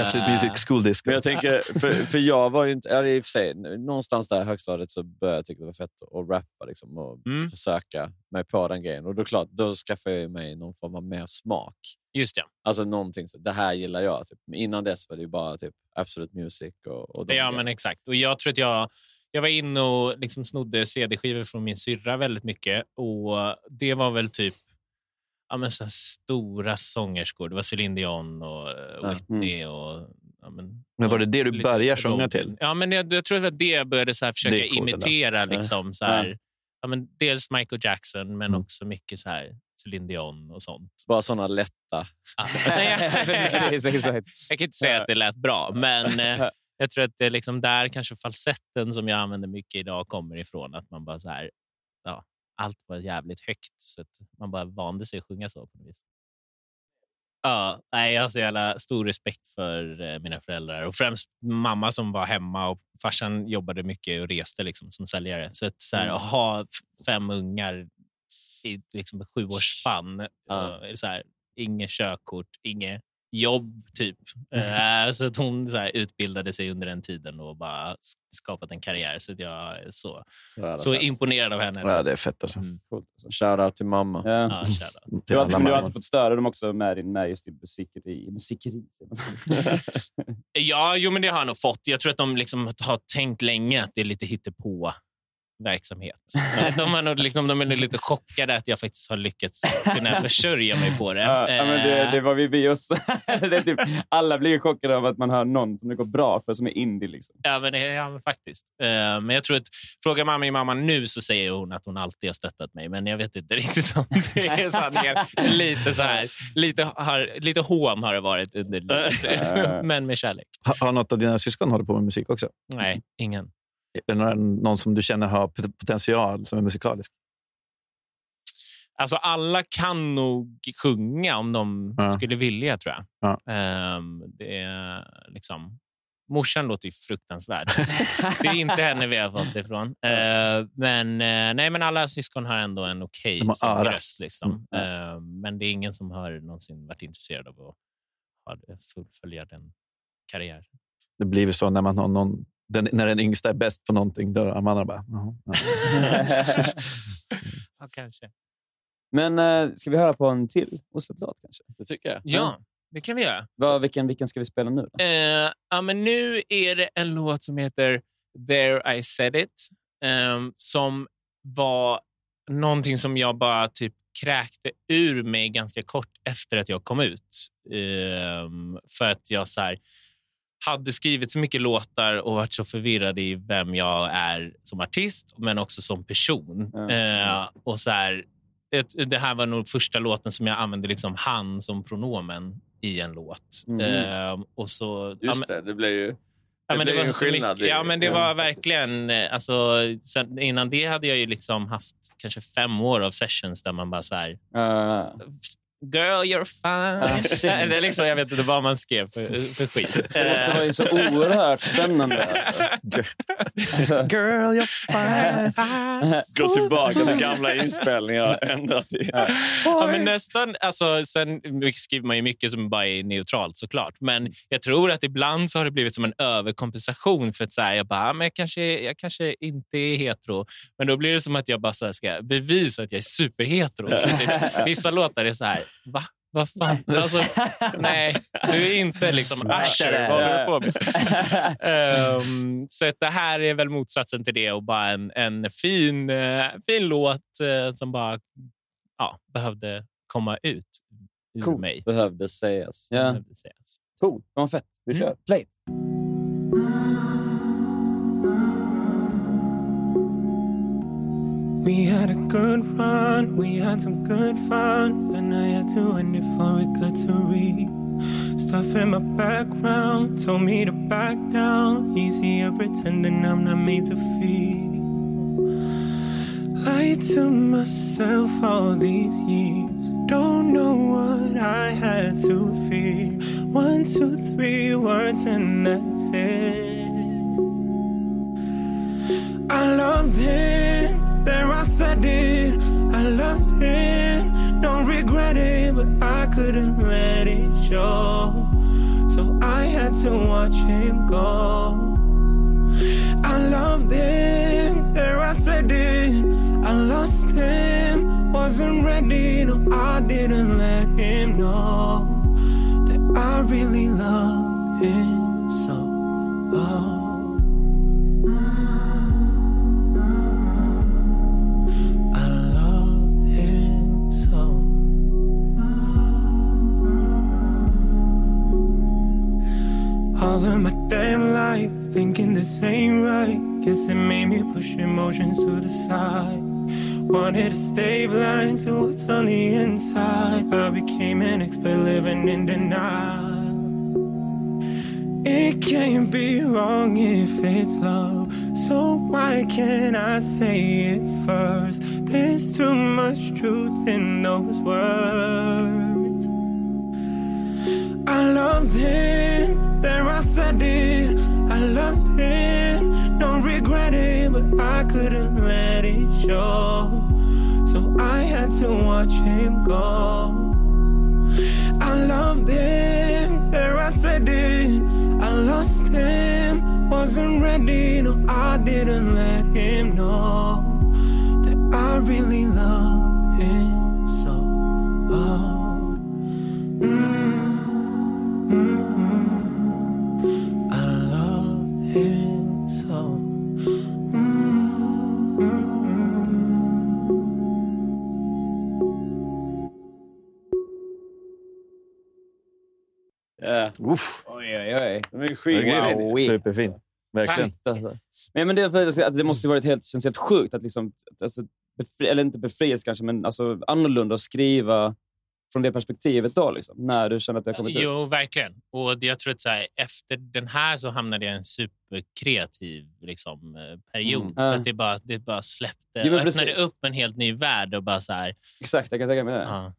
Absolute Music School Disco. Men jag tänker, för, för jag var ju inte... Ja, i och för sig, någonstans där i högstadiet så började jag tycka det var fett att rappa liksom, och Mm. försöka mig på den grejen. Och då, klart, då skaffade jag mig någon form av mer smak. Just det. Alltså någonting, så, det här gillar jag. Typ. Men innan dess var det ju bara typ Absolute Music. Och, och Ja, grejerna. men exakt. Och jag tror att jag, jag var inne och liksom snodde CD-skivor från min syrra väldigt mycket. Och Det var väl typ ja, men så stora sångerskor. Det var Céline Dion och eh, Ja. Whitney. Och, ja, men, Men var det det du började sjunga till? Ja, men jag, jag tror att det jag började så försöka Det imitera. Liksom, så här, ja. men dels Michael Jackson, men Mm. också mycket så här Céline Dion och sånt. Bara sådana lätta. Ja. Jag kan inte säga att det lät bra, men eh, jag tror att det är liksom där kanske falsetten som jag använder mycket idag kommer ifrån. Att man bara så här, ja, allt var jävligt högt, så att man bara vande sig att sjunga så. på något vis. Ja, nej, jag har så jävla stor respekt för eh, mina föräldrar och främst mamma som var hemma och farsan jobbade mycket och reste liksom, som säljare. Så att, så här, att ha fem ungar i liksom, och, så här, inget körkort, inget jobb typ. Eh, så att hon så här, utbildade sig under den tiden och bara skapat en karriär. Så att jag är så, Så, så imponerad av henne. Ja, det är fett alltså. Mm. Alltså. Shoutout till mamma. Ja. Ja, shoutout. Du har, alltid, du har alltid fått störa dem också med, din, med just i musikeri. musikeri. Ja, jo, men det har jag nog fått. Jag tror att de liksom har tänkt länge att det är lite hittepå verksamhet. De, har nog liksom, de är nog lite chockade att jag faktiskt har lyckats kunna försörja mig på det. Ja, ja, men det, Eh, det var vi, också. det är typ, alla blir chockade av att man har någon som det går bra för som är indie. Liksom. Ja, men, det- ja, men faktiskt. Eh, men jag tror att frågar man min mamma nu så säger hon att hon alltid har stöttat mig. Men jag vet inte riktigt om det är sanningen. Lite, så här, lite, har, lite hån har det varit under livet. men med kärlek. Har, har något av dina syskon hållit på med musik också? Nej, ingen. Är det någon, som du känner har pot- potential som är musikalisk? Alltså alla kan nog sjunga om de Ja. skulle vilja, tror jag. Ja. Ehm, det är liksom... Morsan låter ju fruktansvärd. det är inte henne vi har fått det ifrån. Eh, men, eh, nej, men alla syskon har ändå en okej örat. röst. Liksom. Mm. Eh, men det är ingen som har någonsin varit intresserad av att fullfölja den karriären. Det blir väl så när, man har någon, den, när den yngsta är bäst på någonting. Då är man bara... "Jaha, ja." Ja, kanske. Men eh, ska vi höra på en till Oslo-låt kanske? Det tycker jag. Ja, det kan vi göra. Vad, vilken, vilken ska vi spela nu? Då? Eh, ja, men nu är det en låt som heter There I said it. ehm, som var någonting som jag bara typ kräkte ur mig ganska kort efter att jag kom ut. Ehm, för att jag så här, hade skrivit så mycket låtar och varit så förvirrad i vem jag är som artist, men också som person. Ja. Eh, och så här, det, det här var nog första låten som jag använde liksom han som pronomen i en låt. Mhm. Ehm, och så, ja, Just men, det, det blev ju... Ja, men det, blir var en skillnad. mycket, ja, men det var verkligen... eh, Alltså, sen, innan det hade jag ju liksom haft kanske fem år av sessions där man bara så här... Girl, you're fine. Ah. Eller liksom, jag vet inte vad man skrev för, för skit. Det måste vara ju så oerhört spännande. Alltså. Girl, you're fine. Gå tillbaka till gamla inspelningar. Ändra till. Ja, men nästan, alltså, sen skriver man ju mycket som bara är neutralt såklart. Men jag tror att ibland så har det blivit som en överkompensation för att så här, jag bara, "Ah, men jag kanske, jag kanske inte är hetero. Men då blir det som att jag bara ska bevisa att jag är superhetero. Typ, vissa låtar är så här, va? Vad fan? Alltså, nej, du är inte liksom it. Vad håller du på med? Ehm, så att det här är väl motsatsen till det och bara en, en fin, eh, fin låt eh, som bara ja, behövde komma ut ur Coolt. mig. Behövde sägas. Ja. Behövde sägas. Cool. Vad fett. Vi Mm. kör. Play We had a good run, we had some good fun. Then I had to end it for it good to read. Stuff in my background told me to back down. Easier pretending I'm not made to feel. Lied to myself all these years. Don't know what I had to fear. One, two, three words, and that's it. I loved him, there I said it. I loved him, don't regret it, but I couldn't let it show. So I had to watch him go. I loved him, there I said it. I lost him, wasn't ready, no, I didn't let him know that I really love him so. Oh. All of my damn life thinking this ain't right. Guess it made me push emotions to the side. Wanted to stay blind to what's on the inside. I became an expert living in denial. It can't be wrong if it's love. So why can't I say it first? There's too much truth in those words. I loved him, there I said it. I loved him, don't regret it, but I couldn't let it show. So I had to watch him go. I loved him, there I said it. I lost him, wasn't ready, no, I didn't let him know oj. De är skit. Wow. Superfin. Verkligen. Men, men det, det måste ju varit helt, känns helt sjukt att liksom, alltså, befri, eller inte befrias kanske, men alltså, annorlunda att skriva från det perspektivet då, liksom, när du känner att det har kommit ut. Jo, verkligen. Och jag tror att så här, efter den här så hamnade jag i en superkreativ liksom, eh, period. Mm. För att det bara, det bara släppte. Jo, öppnade precis. upp en helt ny värld och bara så här, Exakt, jag kan tänka mig det. Ja,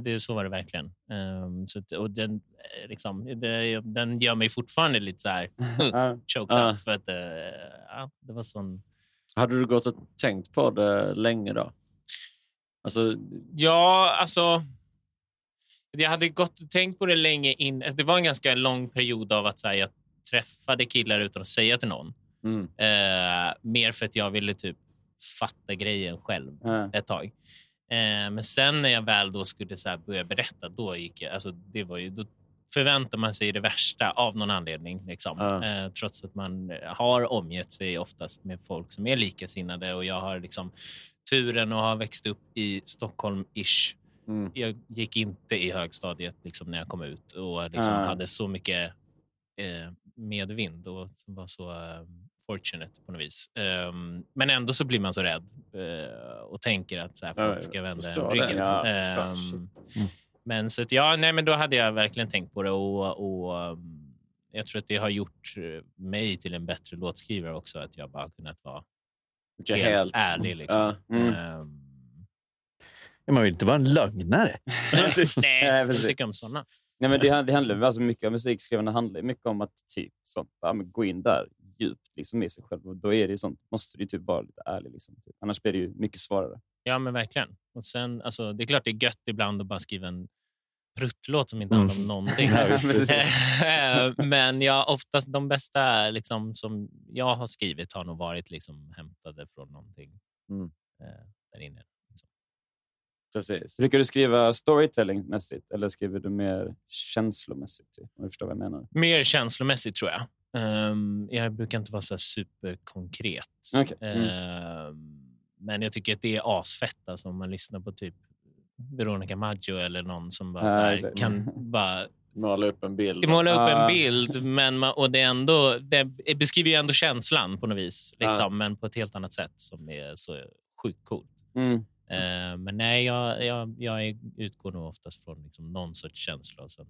det, så var det verkligen. Ehm, så och den, eh, liksom, det, den gör mig fortfarande lite så här choked Ja. up. För att, eh, ja, det var sån... Hade du gått och tänkt på det länge då? Alltså, Ja, alltså... Jag hade gått och tänkt på det länge in. Det var en ganska lång period av att så här, jag träffade killar utan att säga till någon. mm. Eh, mer för att jag ville typ fatta grejen själv ett tag. Eh, men sen när jag väl då skulle så börja berätta, då gick jag... Alltså, det var ju, då förväntar man sig det värsta av någon anledning. Liksom. Eh, trots att man har omgett sig oftast med folk som är likasinnade. Och jag har liksom turen att ha växt upp i Stockholm-ish. Mm. Jag gick inte i högstadiet liksom, när jag kom ut och liksom Ah. hade så mycket eh, medvind och var så fortunate på något vis. Ehm, men ändå så blir man så rädd eh, och tänker att så här, Ja, folk ska vända ryggen. Ja, Ehm, såklart. Mm. Men så att, ja, nej, men då hade jag verkligen tänkt på det och, och um, jag tror att det har gjort eh, mig till en bättre låtskrivare också, att jag bara kunnat vara helt, helt. ärlig. Liksom. Ja. Mm. Ehm, Ja, Man vill inte vara en lögnare. nej, jag precis. tycker om sådana. Nej, men det, hand- det handlar alltså mycket om musikskrivande handlar ju mycket om att typ sånt, ja, men gå in där djupt liksom, i sig själv. Och då är det sånt, måste du typ vara lite ärlig. Liksom, typ. Annars blir det ju mycket svårare. Ja, men verkligen. Och sen, alltså, det är klart det är gött ibland att bara skriva en pruttlåt som inte Mm. handlar om någonting. Ja, visst, precis. men jag, oftast de bästa liksom, som jag har skrivit har nog varit liksom, hämtade från någonting Mm. eh, där inne. Precis. Brukar du skriva storytelling-mässigt eller skriver du mer känslomässigt? Typ, om du förstår vad jag menar. Mer känslomässigt tror jag. Ehm, jag brukar inte vara så superkonkret. Okej. Mm. Ehm, men jag tycker att det är asfett alltså, om man lyssnar på typ Veronica Maggio eller någon som bara, så här, exakt. kan bara Måla upp en bild. måla upp Ah. en bild. Men man, och det, är ändå, det beskriver ju ändå känslan på något vis. Liksom, Ja. Men på ett helt annat sätt som är så sjukt coolt. Mm. Ehm, men nej, jag, jag, jag utgår nog oftast från liksom någon sorts känsla. Och sen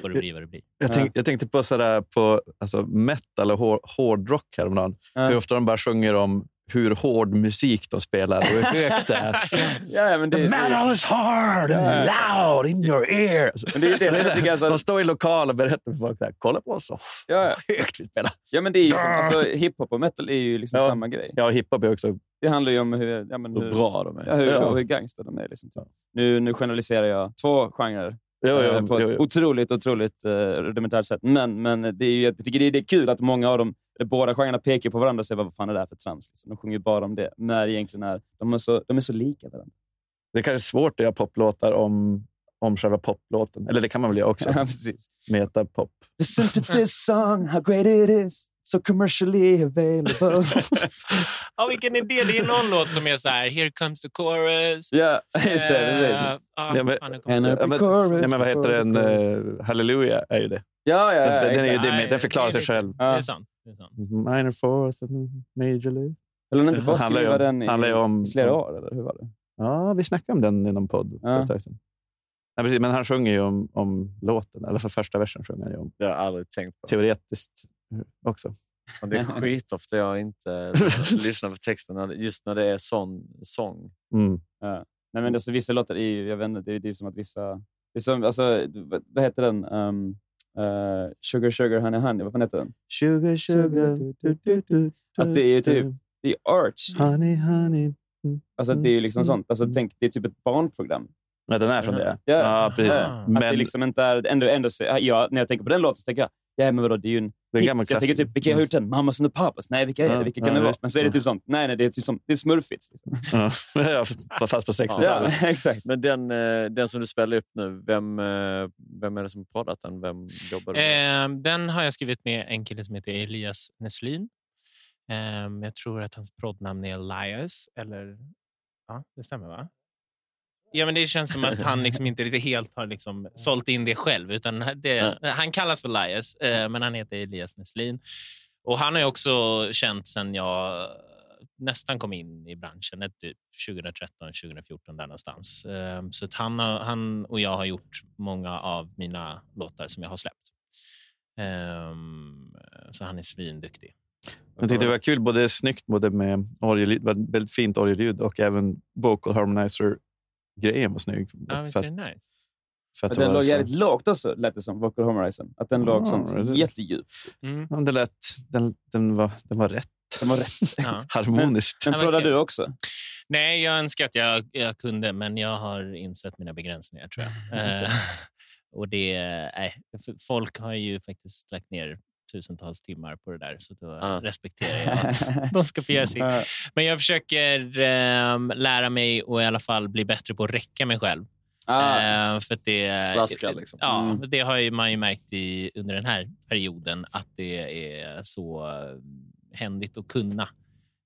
får det bli vad det blir. Jag, tänk, jag tänkte på, sådär, på alltså, metal och hår, hårdrock häromdagen. Ja. Hur ofta de bara sjunger om hur hård musik de spelar och hur högt det är. Ja, ja, men det, The metal is hard and loud in your ears. Men det är det som jag tycker, alltså- De står i lokal och berättar för folk, där, kolla på oss så ja, ja. högt vi spelar. ja, men det är ju som, alltså, hiphop och metal är ju liksom Ja. samma grej. Ja, hiphop är också Det handlar ju om hur, ja, men Hur hur, bra de är. ja, hur, Ja. hur gangster de är. Liksom, typ. nu, nu generaliserar jag två genrer Jo, eh, jo, på ett jo, jo. otroligt, otroligt uh, rudimentärt sätt. Men, men det är ju, jag tycker det är, kul att många av dem, båda genrerna pekar på varandra och säger vad fan är det här för trams? Liksom. De sjunger ju bara om det. När egentligen är, de är så, de är så lika varandra. Det är kanske svårt att göra poplåtar om, om själva poplåten. Eller det kan man väl göra också. Ja, precis. Metapop. Listen to this song, how great it is. So commercially available. Ja, vilken idé! Det är någon låt som är så här, here comes the chorus. ja, just det. Eh, precis. ja, Ja, men- fan. Ja, men- chorus Nej, men vad heter den? chorus. Uh, Halleluja är ju det. Ja, ja, ja. Den, den, är ju, Nej, den förklarar sig själv. Det Ja. är sant. Det är sant. Minor fourth and major league. Eller inte bara skriva om- den i, handlar ju om- i flera år, eller hur var det? Ja, vi snackade om den i någon podd för Ja. ett tag sedan. Nej, precis, men han sjunger ju om, om låten, eller för första versen sjunger han ju om Det har jag aldrig tänkt på. teoretiskt också. Men det är skitofta jag inte lyssnar på texten just när det är sån sång. Mm. Nej, men alltså, vissa låtar är ju, jag vet inte, det är, det är som att vissa... Det är som, alltså, vad, heter den? Um, eh, sugar, sugar, honey, honey. Vad fan heter den? Sugar, sugar, du, du, du, Att det är ju typ... Det är arch. Honey, honey. Alltså, det är ju liksom sånt. Alltså, tänk, det är typ ett barnprogram. Ja, den är från det. Ja. Ja, precis. Att det Men liksom inte är... Ändå, ändå, så- ja, när jag tänker på den låten så tänker jag, ja men vadå, det är ju en det är en hit. gammal Så jag tänker typ, vilka har gjort den? Mamas and the Papas? Nej, vilka är Ja, det? Vilka ja, kan det vara? Men så är det typ sånt. Nej, nej, det är typ som, det är smurfigt. Liksom. Ja, fast på 60 Ja, exakt. Men den, eh, den som du spelar upp nu, vem, eh, vem är det som har proddat den? Vem jobbar du med? Eh, den har jag skrivit med en kille som heter Elias Neslin. Eh, jag tror att hans proddnamn är Elias. Eller... Ja, det stämmer va? Ja, men det känns som att han liksom inte riktigt helt har liksom sålt in det själv. Utan det, Han kallas för Elias, eh, men han heter Elias Neslin. Och han har ju också känt sen jag nästan kom in i branschen, ett typ 2013, 2014 där någonstans. Eh, Så att han, han och jag har gjort många av mina låtar som jag har släppt. Ehm, Så han är svinduktig. Jag tyckte det var kul, både snyggt både med var väldigt fint orgelljud och även vocal harmonizer-grejen var snygg. Ja, visst För är det nice? för att Men den var låg så- jävligt lågt också, lät det som, vocal harmonizern. Att den låg sånt det- jättedjupt. Mm. Ja, det lät, den, den, var, den var rätt. Den var rätt. Ja. Harmoniskt. Men men kul. du också? Nej, jag önskar att jag, jag kunde, men jag har insett mina begränsningar tror jag. Eh, och det, nej, för folk har ju faktiskt lagt ner tusentals timmar på det där, så då Ja. respekterar jag att de ska få göra sitt. Men jag försöker ehm, lära mig och i alla fall bli bättre på att räcka mig själv. Ah, Eh, för det, Slaska, liksom. Ja, Mm. det har ju man ju märkt i, under den här perioden att det är så eh, händigt att kunna.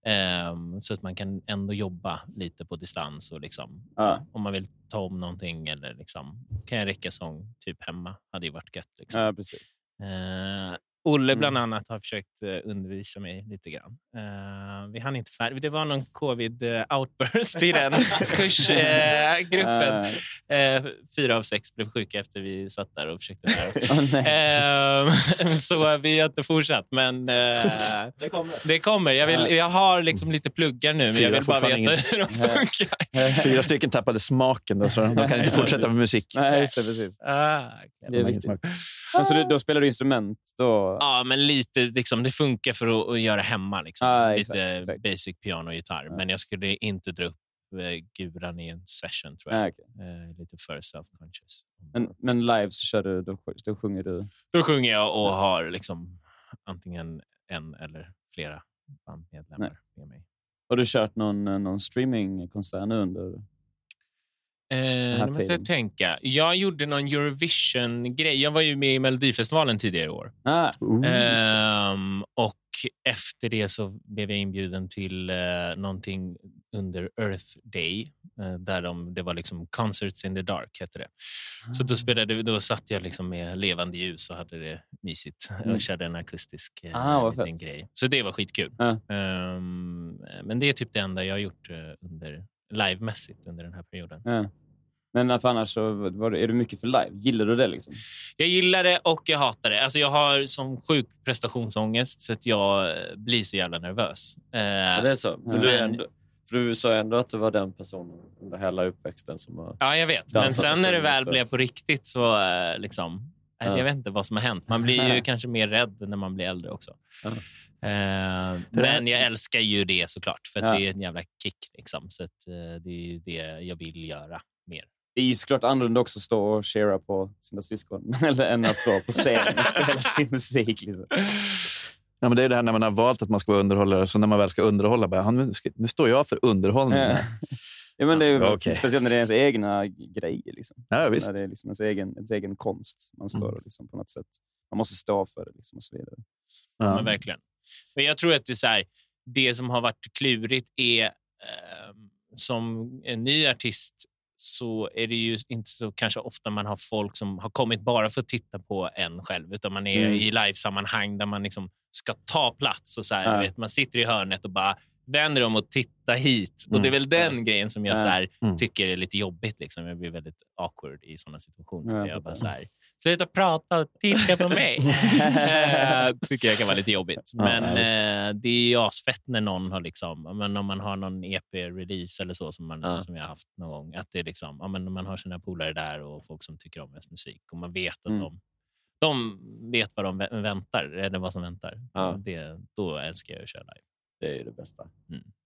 Ehm, så att man kan ändå jobba lite på distans. och liksom, Ja. Om man vill ta om någonting eller liksom, kan jag räcka sång typ hemma. hade ju varit gött. Liksom. ja, precis. Eh, Olle Mm. bland annat har försökt eh, undervisa mig lite grann. Eh, vi hann inte färdigt. Det var någon covid-outburst i den kursgruppen. Eh, fyra av sex blev sjuka efter vi satt där och försökte lära oss. Ehm, så vi har inte fortsatt, men eh, det kommer. Jag, vill, jag har liksom lite pluggar nu, men Fyra jag vill bara veta hur de funkar. Fyra stycken tappade smaken, då, så de kan inte fortsätta med musik. Nej, just det. Precis. Ah, Det är viktigt. Men så du, då spelar du instrument? Då? Ja, men lite liksom, det funkar för att, att göra hemma. Liksom. Ah, lite exakt, exakt. basic piano och gitarr. Men jag skulle inte dra upp eh, guran i en session, tror jag. Ah, okej. Eh, lite för self-conscious. men, men live så kör du, då, då sjunger du? Då sjunger jag och har liksom antingen en eller flera bandmedlemmar med mig. Har du kört någon, eh, någon streamingkonsert nu under? Eh, nu måste tiden. jag tänka. Jag gjorde någon Eurovision-grej. Jag var ju med i Melodifestivalen tidigare i år. Ah, Ehm, och efter det så blev jag inbjuden till eh, någonting under Earth Day. Eh, där de, det var liksom Concerts in the Dark, hette det. Så Ah. då, spelade, då satt jag liksom med levande ljus och hade det mysigt. Mm. Och körde en akustisk eh, Ah, vad liten fett. grej. Så det var skitkul. Ja. Ehm, men det är typ det enda jag har gjort eh, under livemässigt under den här perioden. ja. Men för annars så var det, är du mycket för live. Gillar du det? liksom? Jag gillar det och jag hatar det. Alltså jag har som sjuk prestationsångest så att jag eh, blir så jävla nervös. Eh, Ja, det är så. För, Ja. du, är Men- ändå, för du sa ändå att du var den personen under hela uppväxten som har... Ja, jag vet. Men sen när det väl blev på riktigt så eh, liksom... nej, Ja. Jag vet inte vad som har hänt. Man blir ju kanske mer rädd när man blir äldre också. Ja. Eh, men jag älskar ju det såklart, för att Ja. det är en jävla kick. Liksom. Så att, eh, det är ju det jag vill göra mer. Det är ju såklart annorlunda också att stå och cheera på sina syskon eller än att stå på scen och spela sin musik. Liksom. Ja, men det är det här när man har valt att man ska vara underhållare, så när man väl ska underhålla, bara, "Ja, nu, ska, nu står jag för underhållning. Ja. Ja, men det är ju Ja, okej. speciellt när det är ens egna grejer. Liksom. Ja, Så visst. När det är liksom ens egen, ens egen konst. Man står och liksom på något sätt. Man måste stå för det liksom och så vidare. Ja. Ja. Men verkligen. Men jag tror att det, är här, det som har varit klurigt är eh, som en ny artist så är det ju inte så kanske ofta man har folk som har kommit bara för att titta på en själv, utan man är Mm. i livesammanhang där man liksom ska ta plats. Och så här, Ja. vet, man sitter i hörnet och bara vänder om och tittar hit. Och Det är väl den grejen som jag Ja. så här, Mm. tycker är lite jobbigt. Liksom. Jag blir väldigt awkward i sådana situationer. Ja, jag bara så här, Sluta prata och titta på mig. Eh, tycker jag kan vara lite jobbigt. Men ja, eh, det är ju asfett när någon har liksom, men om man har någon EP-release eller så som, man, Ja. som jag har haft någon gång. Att det är liksom, ja, men man har sina polare där och folk som tycker om ens musik och man vet att Mm. de, de vet vad de vä- väntar, eller vad som väntar. Ja. Det, då älskar jag att köra live. Det är ju det bästa.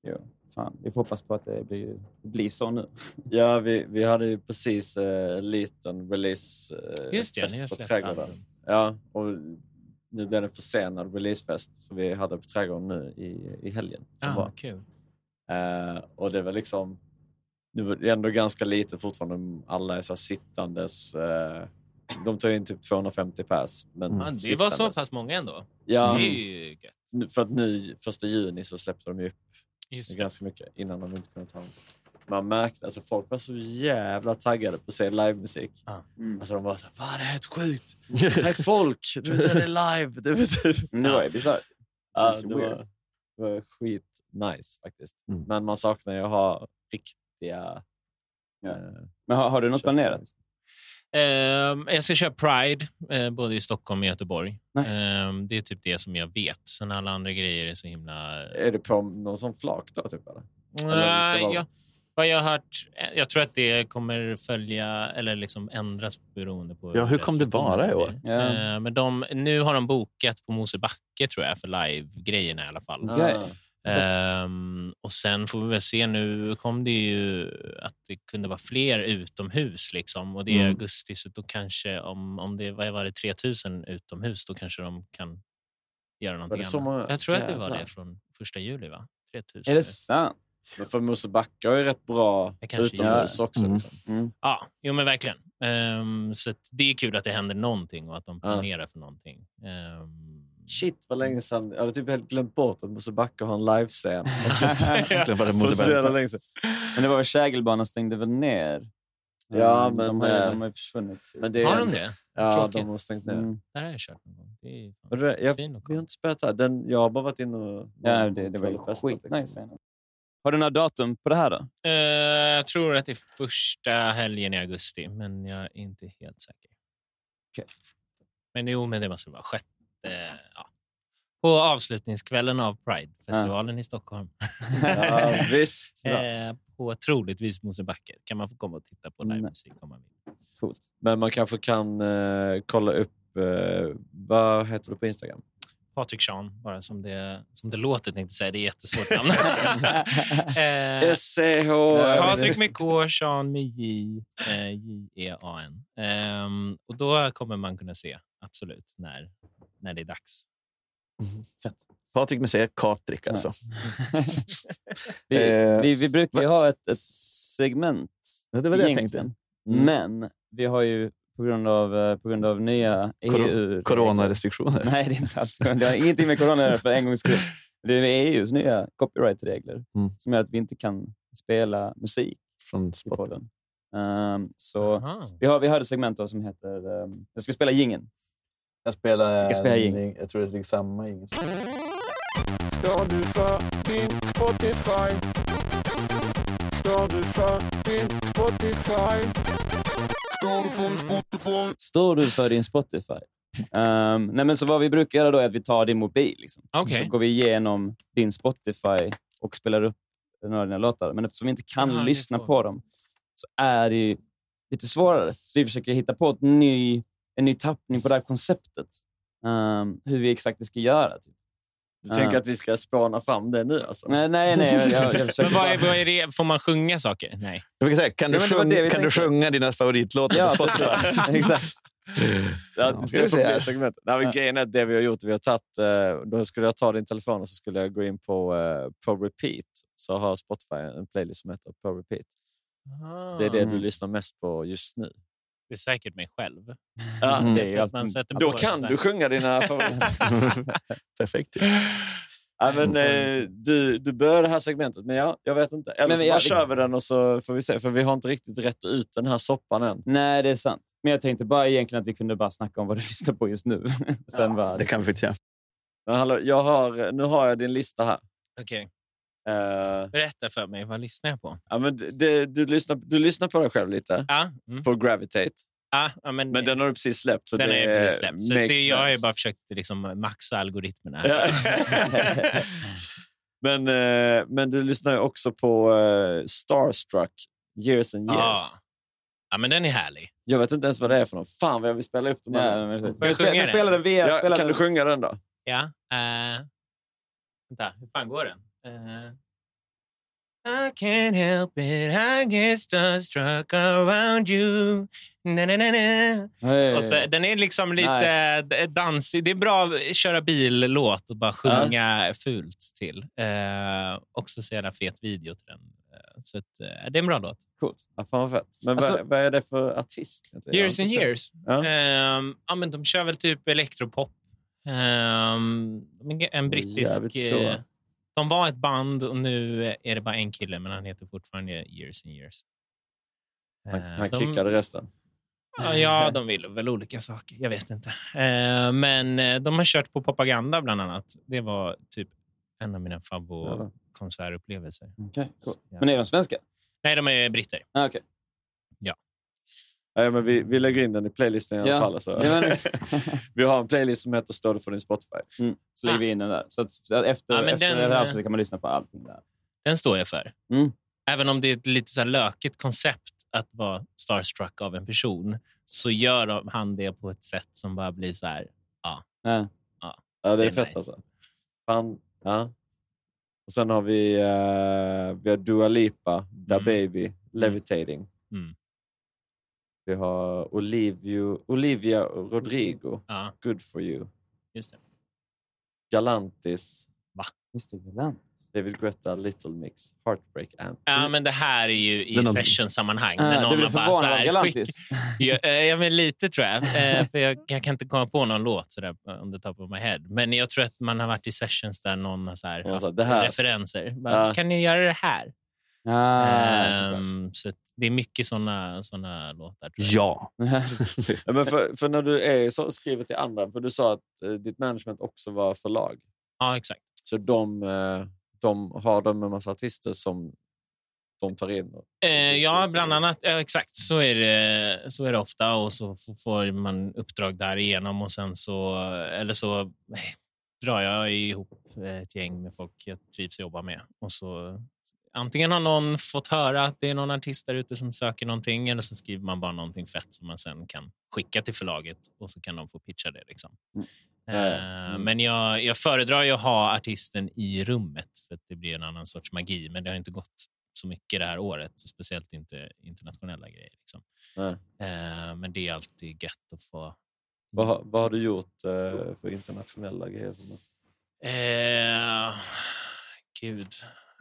Jo, fan. Vi får hoppas på att det blir, det blir så nu. Ja, vi, vi hade ju precis eh, en liten release eh, Just det, ni har fest på Trädgården. album. Ja, och nu blev det en försenad releasefest som vi hade på Trädgården nu i, i helgen. Som Ah, var. kul. Eh, och det var liksom... Nu var det ändå ganska lite fortfarande. Alla är så här sittandes. Eh, de tar in typ 250 pers. Men Ja, det var så pass många ändå. Ja, Det är ju gött. För att nu, första juni, så släppte de ju upp ganska mycket innan de inte kunde ta dem. Man märkte, alltså folk var så jävla taggade på att se livemusik. Mm. Alltså de var så här, "Va, det är helt sjukt! Det är folk! Du vet, det är live! Det, var ju bisarrt. ja, Känns det, weird. var, det var skit nice faktiskt. Mm. Men man saknar ju att ha riktiga... Ja. eh, Men har, har du något planerat? Ehm, jag ska köra Pride, eh, både i Stockholm och Göteborg. Nice. Ehm, det är typ det som jag vet. Sen alla andra grejer är så himla... är det på någon sån flak då? Typ, eller? Eller det vara- jag, vad jag har hört, eh, jag tror att det kommer följa eller liksom ändras beroende på... Ja, hur kommer det vara i år? Ja. Eh, men de, nu har de bokat på Mosebacke tror jag för live-grejerna i alla fall. Ah. Ehm, och sen får vi väl se. Nu kom det ju att det kunde vara fler utomhus. Liksom. Och det är Mm. augusti, så då kanske om, om det vad var det 3000 utomhus, då kanske de kan göra någonting annat. många? Jag tror att det var det från första juli, va? 3000. Är det sant? Men för Mosebacke har ju rätt bra utomhus gör. också. Mm. Liksom. Mm. Ja, jo men verkligen. Ehm, så det är kul att det händer någonting och att de Ja. planerar för någonting. Ehm, Shit vad länge sedan. Jag hade typ helt glömt bort att Mosebacke har en livescen. Men det var väl Kägelbanan stängde väl ner? Ja, Mm, men, de, har, ju- eh, de har ju försvunnit. Men det, Har de det? Ja, Tråkigt. de har stängt ner. Mm. Där har jag kört någon gång. Det är fan Men det, jag, fin vi har inte spelat här. Den, jag har bara varit inne och Ja, det, det var skitnice. liksom. Har du några datum på det här då? Eh, jag tror att det är första helgen i augusti, men jag är inte helt säker. Okej. Men jo, men det måste vara sjätte... ja. På avslutningskvällen av Pride-festivalen i Stockholm. Ja, visst. eh, på troligtvis Mosebacke kan man få komma och titta på livemusik om man vill. Coolt. Men man kanske kan eh, kolla upp... Eh, vad heter du på Instagram? Patrik Sean, bara som det, som det låter tänkte säga. Det är jättesvårt namn. eh, SCH... Patrik med K, Sean med J, eh, J-E-A-N. Ehm, och då kommer man kunna se, absolut, när, när det är dags. Patrik med C, Katrik alltså. vi, Eh, vi, vi brukar ju ha ett, ett segment Ja, det var det jag tänkte. Mm. Men vi har ju på grund av, eh, på grund av nya Kor- EU... Coronarestriktioner. Nej, det är inte alls Det har ingenting med corona för en gångs skull. Det är EUs nya copyright-regler Mm. som gör att vi inte kan spela musik Från podden. Ehm, så Aha. vi har, vi har ett segment då som heter... ehm, jag ska spela jingeln. Jag spelar, Vilka spelar jing? jag tror det ligger samma. Står du för din Spotify? Du för din Spotify? Står du för din Spotify? Ehm, nej, men så vad vi brukar göra då är att vi tar din mobil. Liksom. Okej. Så går vi igenom din Spotify och spelar upp några av dina låtar. Men eftersom vi inte kan är lyssna på dem så är det ju lite svårare. Så vi försöker hitta på ett ny, en ny tappning på det här konceptet. Ehm, hur vi exakt vi ska göra. Typ. Du tänker Ja. att vi ska spåna fram det nu? Alltså? Nej, nej, nej. Jag, jag, jag Men vad är, vad är det? Får man sjunga saker? Nej. Jag fick säga, kan, du, Ja, vi kan du sjunga dina favoritlåtar Ja, på Spotify? precis. Exakt. Ja, ska vi se. segmentet. Nej, men grejen är att det vi har gjort, vi har tagit, eh, då skulle jag ta din telefon och så skulle jag gå in på, eh, på repeat. Så har Spotify en playlist som heter på repeat. Det är det du Mm. lyssnar mest på just nu. Det är säkert mig själv. Ja, Mm. Det är för att man sätter Då kan du sjunga dina favoriter. Perfekt. ja, men, eh, du, du börjar det här segmentet, men ja, jag vet inte. Eller Men så jag- bara kör vi den och så får vi se. För vi har inte riktigt rätt ut den här soppan än. Nej, det är sant. Men jag tänkte bara egentligen att vi kunde bara snacka om vad du lyssnar på just nu. Sen bara, Det kan vi faktiskt göra. Men hallå, jag har, nu har jag din lista här. Okej. Eh, Berätta för mig, vad lyssnar jag på? ja, men det, det, du, lyssnar, du lyssnar på dig själv lite, Ja, mm. på Gravitate. ja, ja, men, Men den har du precis släppt. Så den det är precis släppt. Så det, jag har bara försökt liksom, maxa algoritmerna. Men, eh, men du lyssnar ju också på eh, Starstruck, Years and Years. Ja. ja, men den är härlig. Jag vet inte ens vad det är för någon. Fan vad jag vill spela upp dem. Ja, men, jag spela, sjunga men spela den via... Ja, spela kan den. du sjunga den då? Ja. Uh, vänta, hur fan går den? Eh, I can't help it, I get starstruck around you. Na, na, na, na. Hej. Och så, den är liksom lite d- dansig. Det är bra att köra bil-låt och bara sjunga fult till. Uh, också så jävla fet video till den. Eh, så att, eh, det är en bra låt. Coolt. Ja, fan vad fett. Men Alltså- vad, vad är det för artist? Years and years. Ja. Ehm, ja, men de kör väl typ elektropop. Um, en brittisk... jävligt. De var ett band och nu är det bara en kille, men han heter fortfarande Years and years. Han, Eh, han de- kickade resten. Ja, de vill väl olika saker. Jag vet inte. Eh, men eh, de har kört på Propaganda bland annat. Det var typ en av mina favoritkonsertupplevelser. Okej, cool. Men är de svenska? Nej, de är britter. Ah, okej. Ja, men vi, vi lägger in den i playlisten i alla Ja. fall. Alltså. Ja, men- vi har en playlist som heter Står det för din Spotify. Mm. Så lägger vi in den där. Så att, så att efter, Ja, men efter den, det här eh, avsnittet kan man lyssna på allting där. Den står jag för. Mm. Även om det är ett lite så här lökigt koncept att vara starstruck av en person så gör han det på ett sätt som bara blir så här... Ja. Ja, det är, Det är fett nice. alltså. Fan, ja. Och sen har vi, uh, vi har Dua Lipa, Da Mm. Baby, Levitating. Mm. Vi har Olivio, Olivia Rodrigo, Ja, Good for you. just det. Galantis, Just det, Galant. David Guetta, Little Mix, Heartbreak Amp. Ja, men det här är ju i session-sammanhang. Ah, när du någon blir bara så förvånad av Galantis? Ja, eh, ja, men lite tror jag. Eh, för jag. Jag kan inte komma på någon låt sådär, on the top of my head. Men jag tror att man har varit i sessions där någon har så här, Ja, haft så det här- referenser. Bara, Ja. Kan ni göra det här? Ah, Ehm, så att det är mycket såna, såna låtar. Ja. Ja, men för, för när du är så, skriver till andra, för du sa att eh, ditt management också var förlag. Ja, exakt. Så de, eh, de har de en massa artister som de tar in? Och, Eh, ja, bland annat. Ja, exakt, så är, det, så är det ofta. Och så får man uppdrag därigenom och sen så, eller så eh, drar jag ihop ett gäng med folk jag trivs att jobba med. Och så Antingen har någon fått höra att det är någon artist där ute som söker någonting eller så skriver man bara någonting fett som man sen kan skicka till förlaget och så kan de få pitcha det. Liksom. Eh, Mm. Men jag, jag föredrar att ha artisten i rummet för att det blir en annan sorts magi. Men det har inte gått så mycket det här året, speciellt inte internationella grejer. Liksom. Eh, Men det är alltid gött att få... Vad, vad har du gjort eh, för internationella grejer? Eh, gud.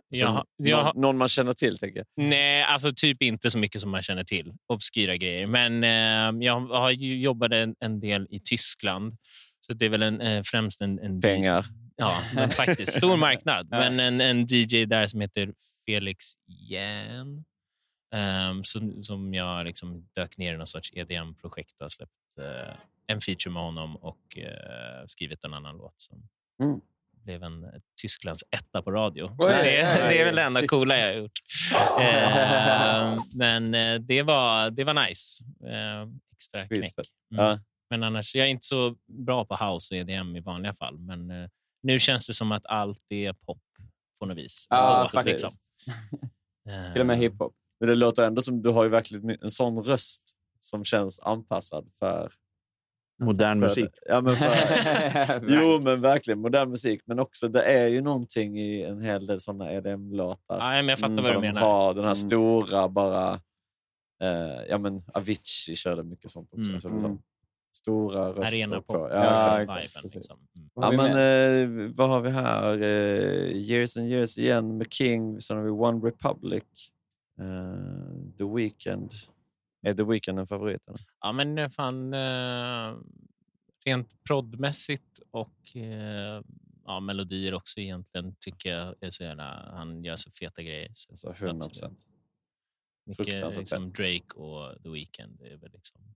Jag, har- någon, någon man känner till, tänker jag. Nej, alltså typ inte så mycket som man känner till. Obskyra grejer. Men eh, jag har ju jobbat en, en del i Tyskland. Så det är väl en, eh, främst en, en Pengar. Ja, men faktiskt. Stor marknad. Men en, en DJ där som heter Felix Jan. ehm, som, som jag liksom dök ner i någon sorts EDM-projekt och har släppt eh, en feature med honom och eh, skrivit en annan låt som Mm. Blev en eh, Tysklands etta på radio. Oj, det, oj, det är väl det enda shit. coola jag har gjort. Eh, men eh, det var, det var nice. Eh, extra knäck. Mm. Ja. Men annars, jag är inte så bra på house och EDM i vanliga fall. Men eh, nu känns det som att allt är pop på något vis. Ja, faktiskt. liksom. Eh, Till och med hiphop. Men det låter ändå som du har ju verkligen en sån röst som känns anpassad för... Modern för musik. Ja, men för, jo, men verkligen modern musik. Men också det är ju någonting i en hel del såna EDM-låtar. Ja, men jag fattar Mm, vad du de menar. har den här Mm. stora bara... Eh, ja, men Avicii körde mycket sånt också. Mm. Alltså, liksom, stora röster. Arena på. pop. Ja, Ja, exakt. viben, liksom. Mm. Vad har Ja, vi men, eh, vad har vi här? Eh, years and years igen med King. Sen har vi One Republic. Eh, The Weeknd. Är The Weeknd en favorit? Eller? Ja, men eh, fan... Eh, rent proddmässigt och eh, ja, melodier också egentligen tycker jag är så jävla... Han gör så feta grejer. Så absolut. 100 procent. Mycket liksom, Drake och The Weeknd. är väl liksom...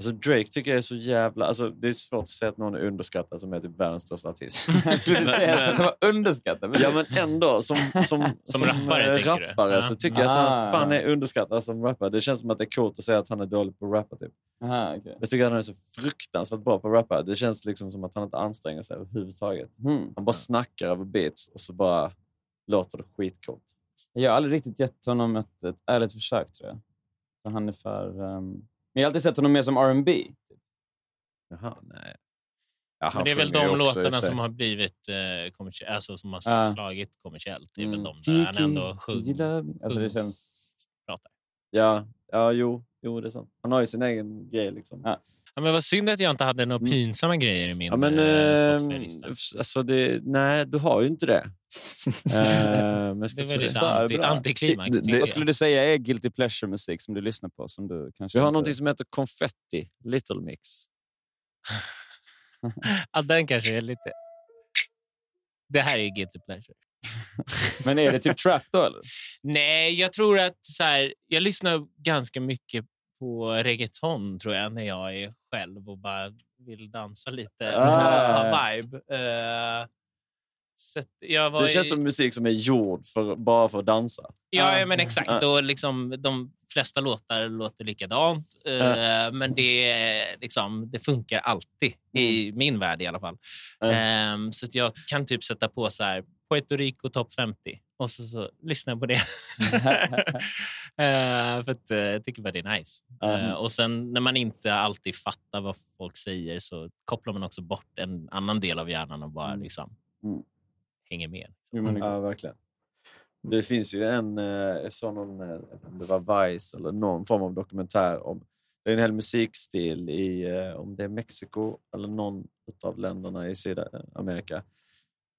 Alltså Drake tycker jag är så jävla... Alltså det är svårt att säga att någon är underskattad som är typ världens största artist. Skulle du säga att han var underskattad? Ja, men ändå. Som, som, som, rappare, eh, du? rappare så tycker jag att han Ah. fan är underskattad som rappare. Det känns som att det är coolt att säga att han är dålig på att rappa. Typ. Aha, okay. Jag tycker att han är så fruktansvärt bra på att rappa. Det känns liksom som att han inte anstränger sig överhuvudtaget. Mm. Han bara snackar över beats och så bara låter det skitcoolt. Jag har aldrig riktigt gett honom ett, ett ärligt försök, tror jag. För han är för... ehm, Men jag har alltid sett honom mer som R&B. Jaha, nej. Ja, Men det är väl de låtarna som har blivit eh, kommersie- alltså som har Ja. slagit kommersiellt. Det är väl Mm. de där han ändå sjunger. Alltså, det känns... pratar. Ja, ja jo, jo, det är sant. Han har ju sin egen grej. Liksom. Ja. Ja, men vad synd att jag inte hade några pinsamma grejer i min Ja, men, eh, eh, alltså det, nej, du har ju inte det. Eh, men jag ska Det är väldigt försöka- anti, antiklimax. Det- tycker det- Vad skulle du säga är guilty pleasure-musik som du lyssnar på? Som du kanske Vi har inte- någonting som heter Confetti, Little Mix. Ja, den kanske är lite... Det här är ju guilty pleasure. Men är det typ trap då, eller? Nej, jag tror att så här, jag lyssnar ganska mycket på reggaeton tror jag när jag är själv och bara vill dansa lite. Ah. Vibe. Var Det känns i- som musik som är gjord för, bara för att dansa. Ja, ja, men exakt. Ja. Och liksom, de flesta låtar låter likadant. Ja. Men det, är liksom, det funkar alltid, i min värld i alla fall. Ja. Ehm, så att jag kan typ sätta på så här, Puerto Rico topp 50 och så, så lyssnar jag på det. Eh, för att eh, jag tycker bara det är nice. Ja. Eh, och sen när man inte alltid fattar vad folk säger så kopplar man också bort en annan del av hjärnan och bara liksom Mm. hänger med. Jo, men det- Ja, verkligen. Det finns ju en, jag såg någon, om det var Vice eller någon form av dokumentär om, det är en hel musikstil i, om det är Mexiko eller någon av länderna i Sydamerika.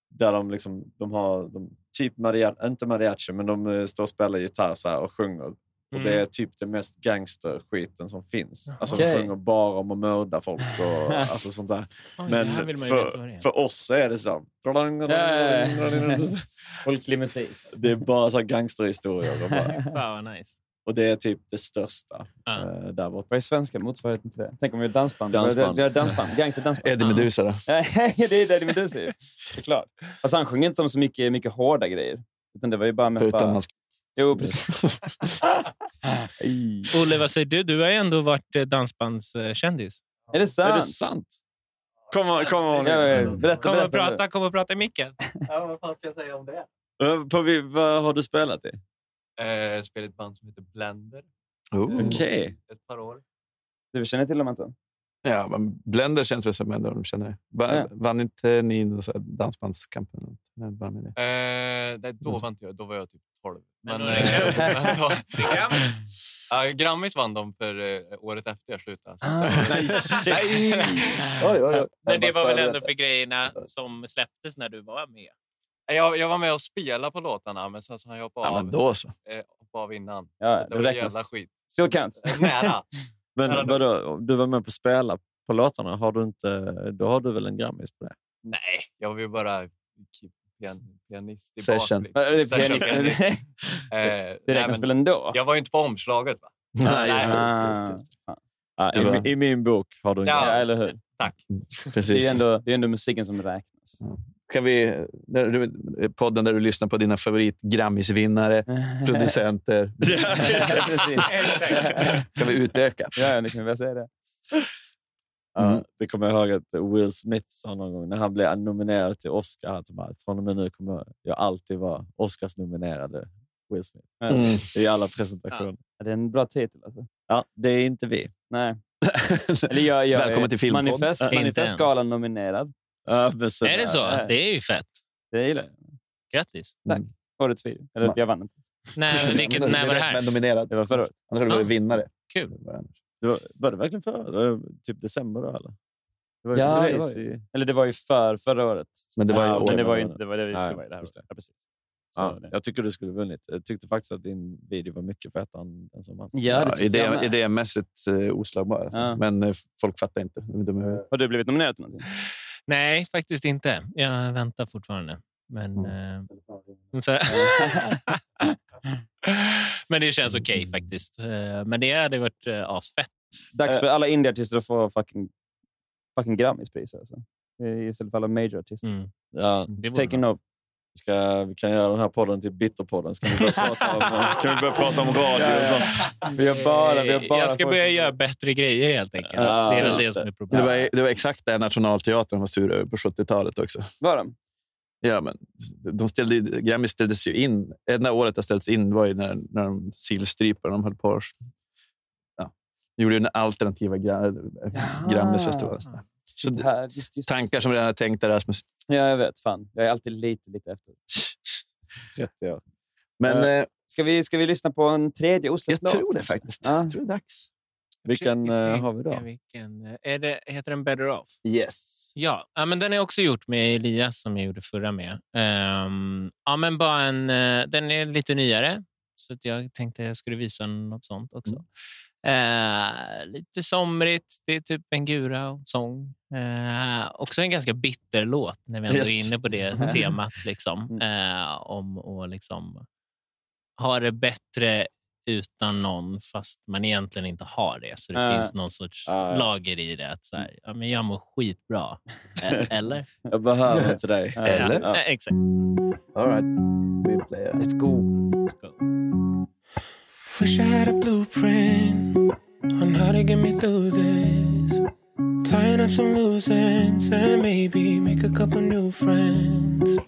Där de, liksom, de har de, typ mariachi, inte mariachi, men de eh, står och spelar gitarr så här och sjunger. Och Mm. det är typ det mest gangsterskiten som finns. Alltså Okej. de sjunger bara om att mörda folk och alltså sånt där. Här Men för, för oss är det så. Folklig musik. Det är bara så här gangsterhistorier. Och, bara, Fan vad nice. Och det är typ det största eh, där borta. Vad är svenska motsvarigheten till det? Tänk om vi gör dansband. Dansband. Vi gör dansband. Gangsterdansband. Eddie Meduza då? Nej, det är Eddie Meduza ju. Såklart. Fast han sjöng inte om så mycket, mycket hårda grejer. Utan det var ju bara mest Förutom bara... hans... Jo, precis. Olle, vad säger du? Du har ju ändå varit eh, dansbandskändis. Är det sant? Är det sant? Kom on, kom. Ja, ja, berätta, Kom och berätta. prata, kom och prata i micken. Ja, vad fan ska jag säga om det? Eh, På, vad har du spelat i? Eh, jag spelar i ett band som heter Blender. Oh. Okej. Ett par år. Du känner till dem inte? Ja, men Blender känns väl som en av de känner det. Va, Ja. Vann inte ni någon dansbandskampen? Nej, bara med det. Eh, nej, då var inte jag. Då var jag typ 12. Men Men, eh, men då, Grammis. ja, Grammis vann de för eh, året efter jag slutade. Ah. Nej. Oj, oj, oj. Men det var väl ändå för grejerna som släpptes när du var med? Jag, jag var med och spelade på låtarna, men sen så har jag hoppat Ja, av, men då så. eh, hoppat av innan. Ja, så det det var räknas. jävla skit. Still counts. Eh, Nära. Men Ja, då- vadå, du var med på att spela på låtarna. Har du inte, då har du väl en Grammis på det? Nej, jag ju bara pian, pianist i Session. Vad är det, Session pianist? Eh, Det räknas väl ändå? Jag var ju inte på omslaget. Va? Nej, just det. Ah. Just det, just det. Ja, Det i, I min bok har du en Ja, Ja, Grammis. eller hur? Tack. Det Precis. är ändå, det är ändå musiken som räknas. Kan vi, när du, podden där du lyssnar på dina favorit Grammisvinnare, producenter. kan vi utöka? Ja, det kan vi väl säga det. Ja, Mm. det kommer jag ihåg att Will Smith sa någon gång när han blev nominerad till Oscar. Att han bara, från och med nu kommer jag alltid vara Oscars-nominerade Will Smith. Mm. I alla presentationer. Ja, Det är en bra titel. Alltså. Ja, det är inte vi. Nej. Eller jag, jag Välkommen till Filmpodd. Manifest. Manifestgalan nominerad. Ja, men Är det så? Ja. Det är ju fett. Det gillar jag. Grattis. Tack. Årets video. Eller Va? jag vann inte. Nej, vilket, Men när var det Men här? nominerad. Det var förra året. Han trodde det var Ja. vinnare. Kul. Det var, var det verkligen förra? Var det typ december då eller? Det var ju Ja, det var i... Eller det var ju för förra året. Men det var ju Ja. Men det var ju Ja, inte det. Var det, det, var ju det här det. året. Ja, precis. Så Ja, det. jag tycker du skulle vunnit. Jag tyckte faktiskt att din video var mycket fetare än den som vann. Ja, det jag idé, idémässigt eh, oslagbar. Alltså. Ja. Men eh, folk fattar inte. De är. Har du blivit nominerad till någonting? Nej, faktiskt inte. Jag väntar fortfarande. Men, Mm. eh, men det känns okej faktiskt. Eh, Men det hade varit eh, asfett. Dags för alla indieartister att få fucking, fucking Grammispris. Alltså. Istället för alla major-artister. Mm. Ja, Taking off. Vi, ska, vi kan göra den här podden till Bitterpodden. Ska vi börja prata om, kan vi börja prata om radio och sånt? Vi har bara, vi har bara jag ska folk börja som- göra bättre grejer helt enkelt. Ja, det är väl det det. som är Det problemet. var, det var exakt det Nationalteatern var sur över på 70-talet också. Var de? Ja, men de ställde, Grammy ställdes ju in. Enda året det ställdes in var ju när, när de sillstrypade. De höll på ja, de gjorde ju den alternativa gra, Grammisfestivalen. Så Shit, här, just, just, Tankar som redan är tänkta Rasmus. Ja, jag vet. Fan. Jag är alltid lite, lite efter. 30 år. Men eh, Ska vi, ska vi lyssna på en tredje jag osläppt låt? tror det faktiskt. Ja. Jag tror det är dags. Vilken eh, har vi då? Vilken, är det, heter den Better Off? Yes. Ja, ja men den är också gjort med Elias som jag gjorde förra med. Ehm, ja, men bara en, den är lite nyare, så att jag tänkte jag skulle visa något sånt också. Eh, lite somrigt, det är typ en gura-sång. Eh, också en ganska bitter låt när vi ändå Yes. är inne på det temat. Liksom. Eh, om att liksom ha det bättre utan någon fast man egentligen inte har det. Så det Ja. finns någon sorts ja. lager i det. Att så här, ja, men jag mår skitbra. E- Eller? Jag behöver inte dig. Eller? Ja, exakt. All right. Vi playar. Let's go. Let's go. Wish I had a blueprint on how to get me through this. Tying up some loose ends and maybe make a couple new friends.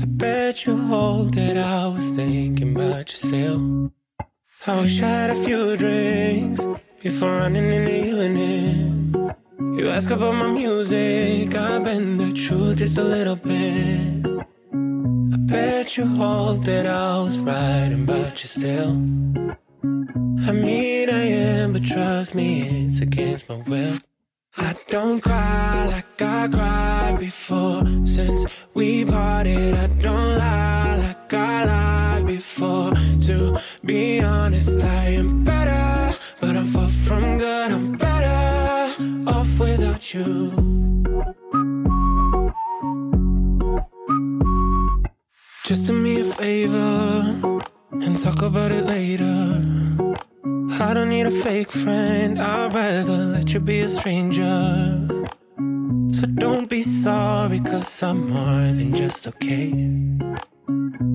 I bet you hope that I was thinking about you still. I wish I had a few drinks before running you and him. You ask about my music, I bend the truth just a little bit. Bet you hope that I was right about you still. I mean, I am, but trust me, it's against my will. I don't cry like I cried before. Since we parted, I don't lie like I lied before. To be honest, I am better, but I'm far from good. I'm better off without you. Just do me a favor and talk about it later. I don't need a fake friend, I'd rather let you be a stranger. So don't be sorry, cause I'm more than just okay.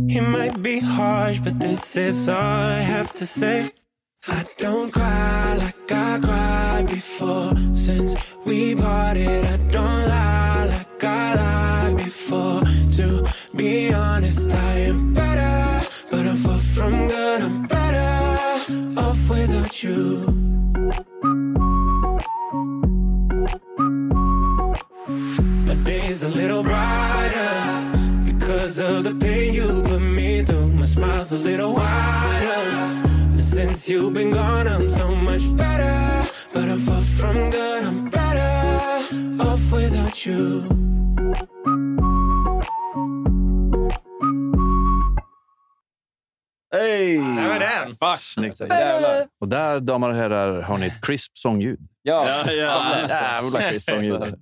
It might be harsh, but this is all I have to say. I don't cry like I cried before. Since we parted, I don't lie like I lied before. To be honest, I am better, but I'm far from good. I'm better off without you. My day's a little brighter because of the pain you put me through. My smile's a little wider. Since you've been gone, I'm so much better. But I'm far from good, I'm better off without you. Hej! Där var den. Fuck. Snyggt. Jävlar. Och där, damer och herrar, har ni ett crisp sångljud. Ja, Ja, ja. Jävla crisp sångljud.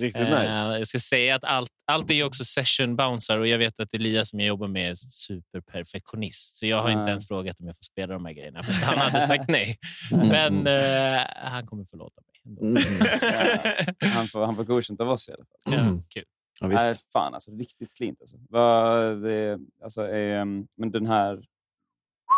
Riktigt Eh, nice. Jag ska säga att allt, allt är ju också session bouncer och jag vet att Elias som jag jobbar med är superperfektionist. Så jag har inte Nej. ens frågat om jag får spela de här grejerna. För han hade sagt nej. Mm. Men eh, han kommer förlåta mig. Ändå. Mm. Han får, han får godkänt av oss i alla fall. ja, kul. Ja, visst. Nej, fan alltså. Riktigt cleant alltså. Vad det, alltså är, men den här...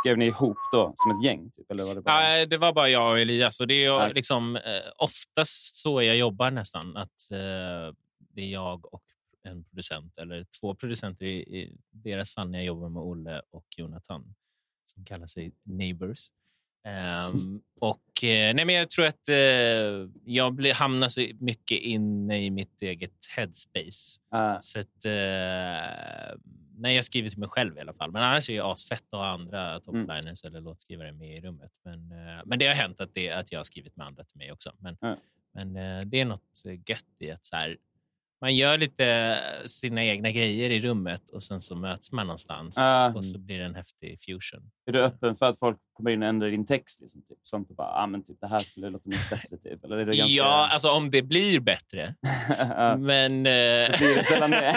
Skrev ni ihop då som ett gäng? Typ, eller var det bara... Ja, det var bara jag och Elias. Och det är Nej. liksom, eh, oftast så jag jobbar nästan. Att eh, Det är jag och en producent, eller två producenter i, i deras fall när jag jobbar med Olle och Jonathan, som kallar sig Neighbors. Ehm, och, eh, nej, men jag tror att eh, jag blir, hamnar så mycket inne i mitt eget headspace. Ah, Så att, eh, nej, jag skriver till mig själv i alla fall. Men annars är det asfett att ha andra topliners eller låtskrivare med i rummet. Men, men det har hänt att, det, att jag har skrivit med andra till mig också. Men, men det är något gött i att så här, Man gör lite sina egna grejer i rummet och sen så möts man någonstans Ah. och så blir det en häftig fusion. Är du öppen för att folk kommer in och ändrar din text? Liksom, typ? Sånt och bara, ah, men typ, det här skulle låta mycket bättre. Typ. Eller är det ganska... Ja, alltså om det blir bättre. Men... eh, Det blir det sällan det.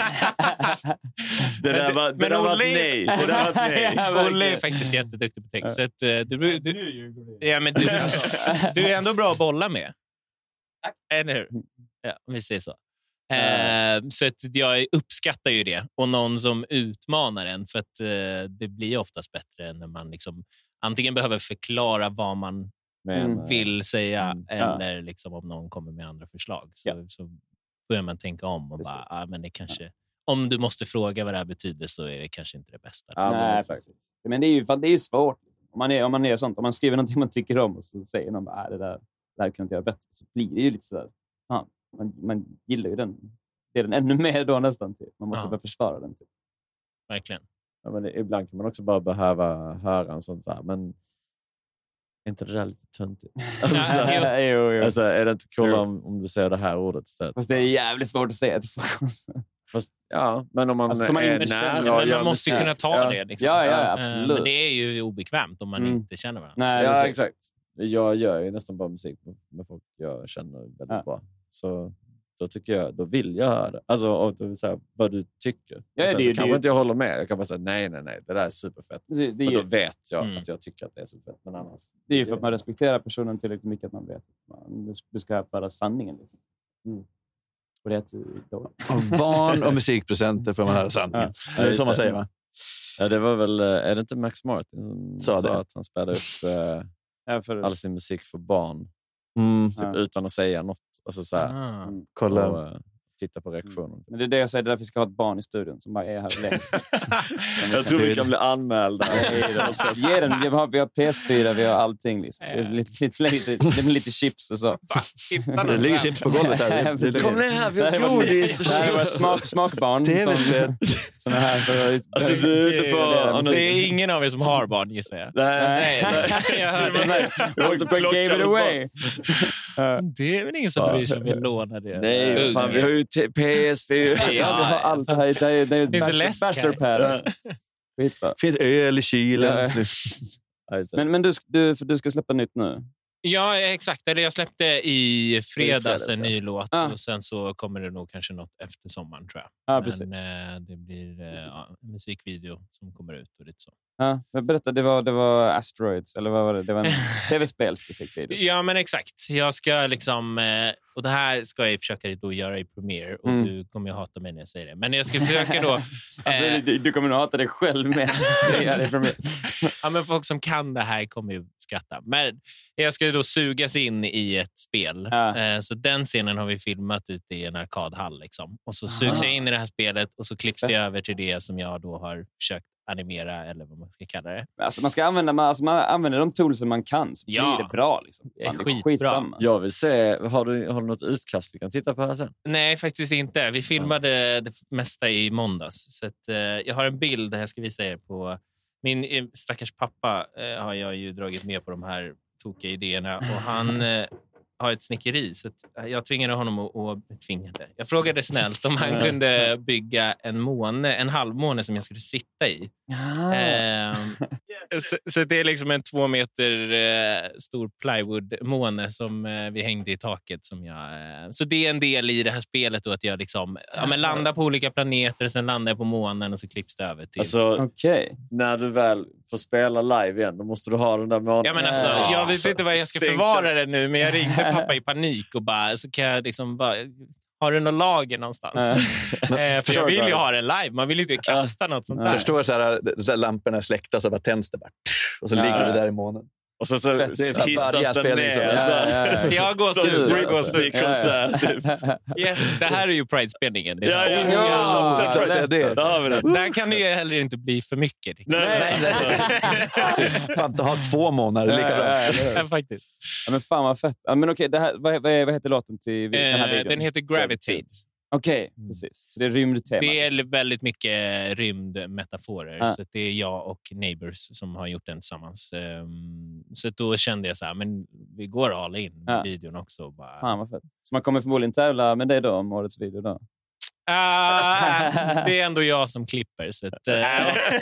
Det där var, det Men där var ett nej. Det där var ett nej. Ja, verkligen. Olle är faktiskt jätteduktig på text. Så att, eh, du, du, du, ja, men du, du är ändå bra att bolla med. Eller hur? Ja, om vi säger så. Eh, så att jag uppskattar ju det. Och någon som utmanar en. För att eh, det blir oftast bättre när man liksom, antingen behöver förklara vad man Men, vill säga Mm, ja. eller liksom om någon kommer med andra förslag. Så, så börjar man tänka om och Precis. bara, ah, men det kanske, om du måste fråga vad det här betyder så är det kanske inte det bästa. Ja, men Nej, precis. Men det är ju, det är svårt. Om man, är, om man är sånt, om man skriver någonting man tycker om och så säger någon bara, "Ah, det där, det här kan jag göra bättre, så blir det ju lite sådär. Fan, man, man gillar ju den delen ännu mer då nästan. Typ. Man måste Ja. börja försvara den. Typ. Verkligen. Ja, men ibland kan man också bara behöva höra en sån så här, men är inte det där lite töntigt? Alltså, så här, jo, jo. alltså, är det inte cool Jo. om, om du säger det här ordet istället? Fast det är jävligt svårt att säga till folk. också. Fast, ja, men om man Alltså, som man är nära men gör man måste kunna ta ja. det. Liksom. Ja, ja, Eh, absolut. Men det är ju obekvämt om man Mm. inte känner varandra. Nej, Ja, exakt. Jag gör ju nästan bara musik med- med folk jag känner väldigt Ja. bra. Så då, tycker jag, då vill jag höra det. Alltså, och det vill säga, vad du tycker. Ja, sen det så det kanske ju- inte jag håller med. Jag kan bara säga nej, nej, nej. Det där är superfett. Det, det, För då vet jag Mm. att jag tycker att det är superfett. Men annars... det är ju för att man respekterar personen tillräckligt mycket att man vet att man, du, ska föra sanningen. Liksom. Mm. Och det är att du är barn och musikproducenter får man höra sanningen. Ja. Det är så man det. säger, va? Ja, det var väl, eh, är det inte Max Martin som Sa sa, det. att han spelade upp eh, all sin musik för barn Mm. typ, Ja. utan att säga något? Alltså, så här, Ah. Kolla. och, titta på reaktionen. Men det är det jag säger, det är därför vi ska ha ett barn i studion som bara är här och leker. Jag tror vi kan bli anmälda. Ge den, vi, har, vi har PS4, vi har allting. Liksom. Det är Lite, lite, lite, lite, lite chips och så. Det ligger chips på golvet här. Kom ner här, vi har Det godis och Det chips. smak, smakbarn. TV-spel. Som, som är här för att... Alltså, du är ute på... det är- Det ingen av er som har barn gissar jag. Nej, Nej, jag hörde nej. Vi måste plocka Gave it away. Det är väl ingen som bryr sig om vi lånar det. Nej, fan, vi har ju t- PS4. Ja, vi har allt. Det här är- det är- det är Finns det bachelor- läsk här? bachelorpad. Skitbra. finns öl i kylen. Men, men du, du, du ska släppa nytt nu? Ja, exakt. Eller jag släppte i fredags, en ny låt Ah. och sen så kommer det nog kanske något efter sommaren tror jag. Ja, Men precis. eh, det blir eh, ja, en musikvideo som kommer ut och lite så. Ja, berätta, det var, det var Asteroids, eller vad var det? Det var en tv-spelsmusikvideo. Ja, men exakt. Jag ska liksom... eh, Och det här ska jag försöka då göra i Premiere och Mm. du kommer ju hata mig när jag säger det. Men jag ska försöka då... Alltså, eh, du, du kommer nog hata dig själv med. ja, men folk som kan det här kommer ju skratta. Men jag ska då sugas in i ett spel. Ja. Eh, Så den scenen har vi filmat ute i en arkadhall. Liksom. Och så sugs jag in i det här spelet och så klipps det över till det som jag då har försökt animera eller vad man ska kalla det. Alltså, man ska använda, man, alltså, man använder de toolsen man kan så Ja. blir det bra. Liksom. Det är skitsamma. Jag vill se, har du, har du något utkast vi kan titta på här sen? Nej, faktiskt inte. Vi filmade det mesta i måndags. Så att, eh, jag har en bild här jag ska visa er på. Min eh, stackars pappa eh, har jag ju dragit med på de här tokiga idéerna och han eh, har ett snickeri. Så att jag tvingade honom att... att tvingade. Jag frågade snällt om han kunde bygga en måne, en halvmåne som jag skulle sitta i. Ehm, så, så det är liksom en två meter eh, stor plywoodmåne som eh, vi hängde i taket. Som jag, eh, så det är en del i det här spelet då att jag liksom, ja, men landar på olika planeter, sen landar jag på månen och så klipps det över till... Alltså, Okej. när du väl får spela live igen, då måste du ha den där månaden. Ja, men alltså, Ja, jag vet inte var jag ska förvara det nu, men jag ringde pappa i panik och bara, så kan jag liksom bara, har du något lager någonstans? eh, för jag vill ju ha det live. Man vill ju inte kasta något sånt där. Förstår så här, så här, lamporna är släckta och så bara tänds det. Bara, och så Ja, ligger ja. det där i månen. Och så, så hissas den ner. Ja, ja, ja. Jag har gått Som ut. Britney-konsert. Typ. Yes, det här är ju Pride-spelningen. Det är- Ja, ja, Ja, ja. det det. Där har vi det. Där kan det ju heller inte bli för mycket. Liksom. Nej, nej, Precis. Fan, inte ha två månader. Lika Ja, bra. ja, ja, ja. Ja, faktiskt. Ja, men fan vad fett. Ja, men okej, det här, vad, vad, vad heter låten till den här Eh, videon? den heter Gravitate. Okej, precis. Så det är rymdtema. Det är väldigt mycket rymdmetaforer. Ja. Så det är jag och Neighbors som har gjort den tillsammans. Ehm, Så då kände jag så här, men vi går all in med Ja. videon också. Bara, Fan vad fett. Så man kommer förmodligen tävla med dig då om årets video? Då? Ah, det är ändå jag som klipper, så att,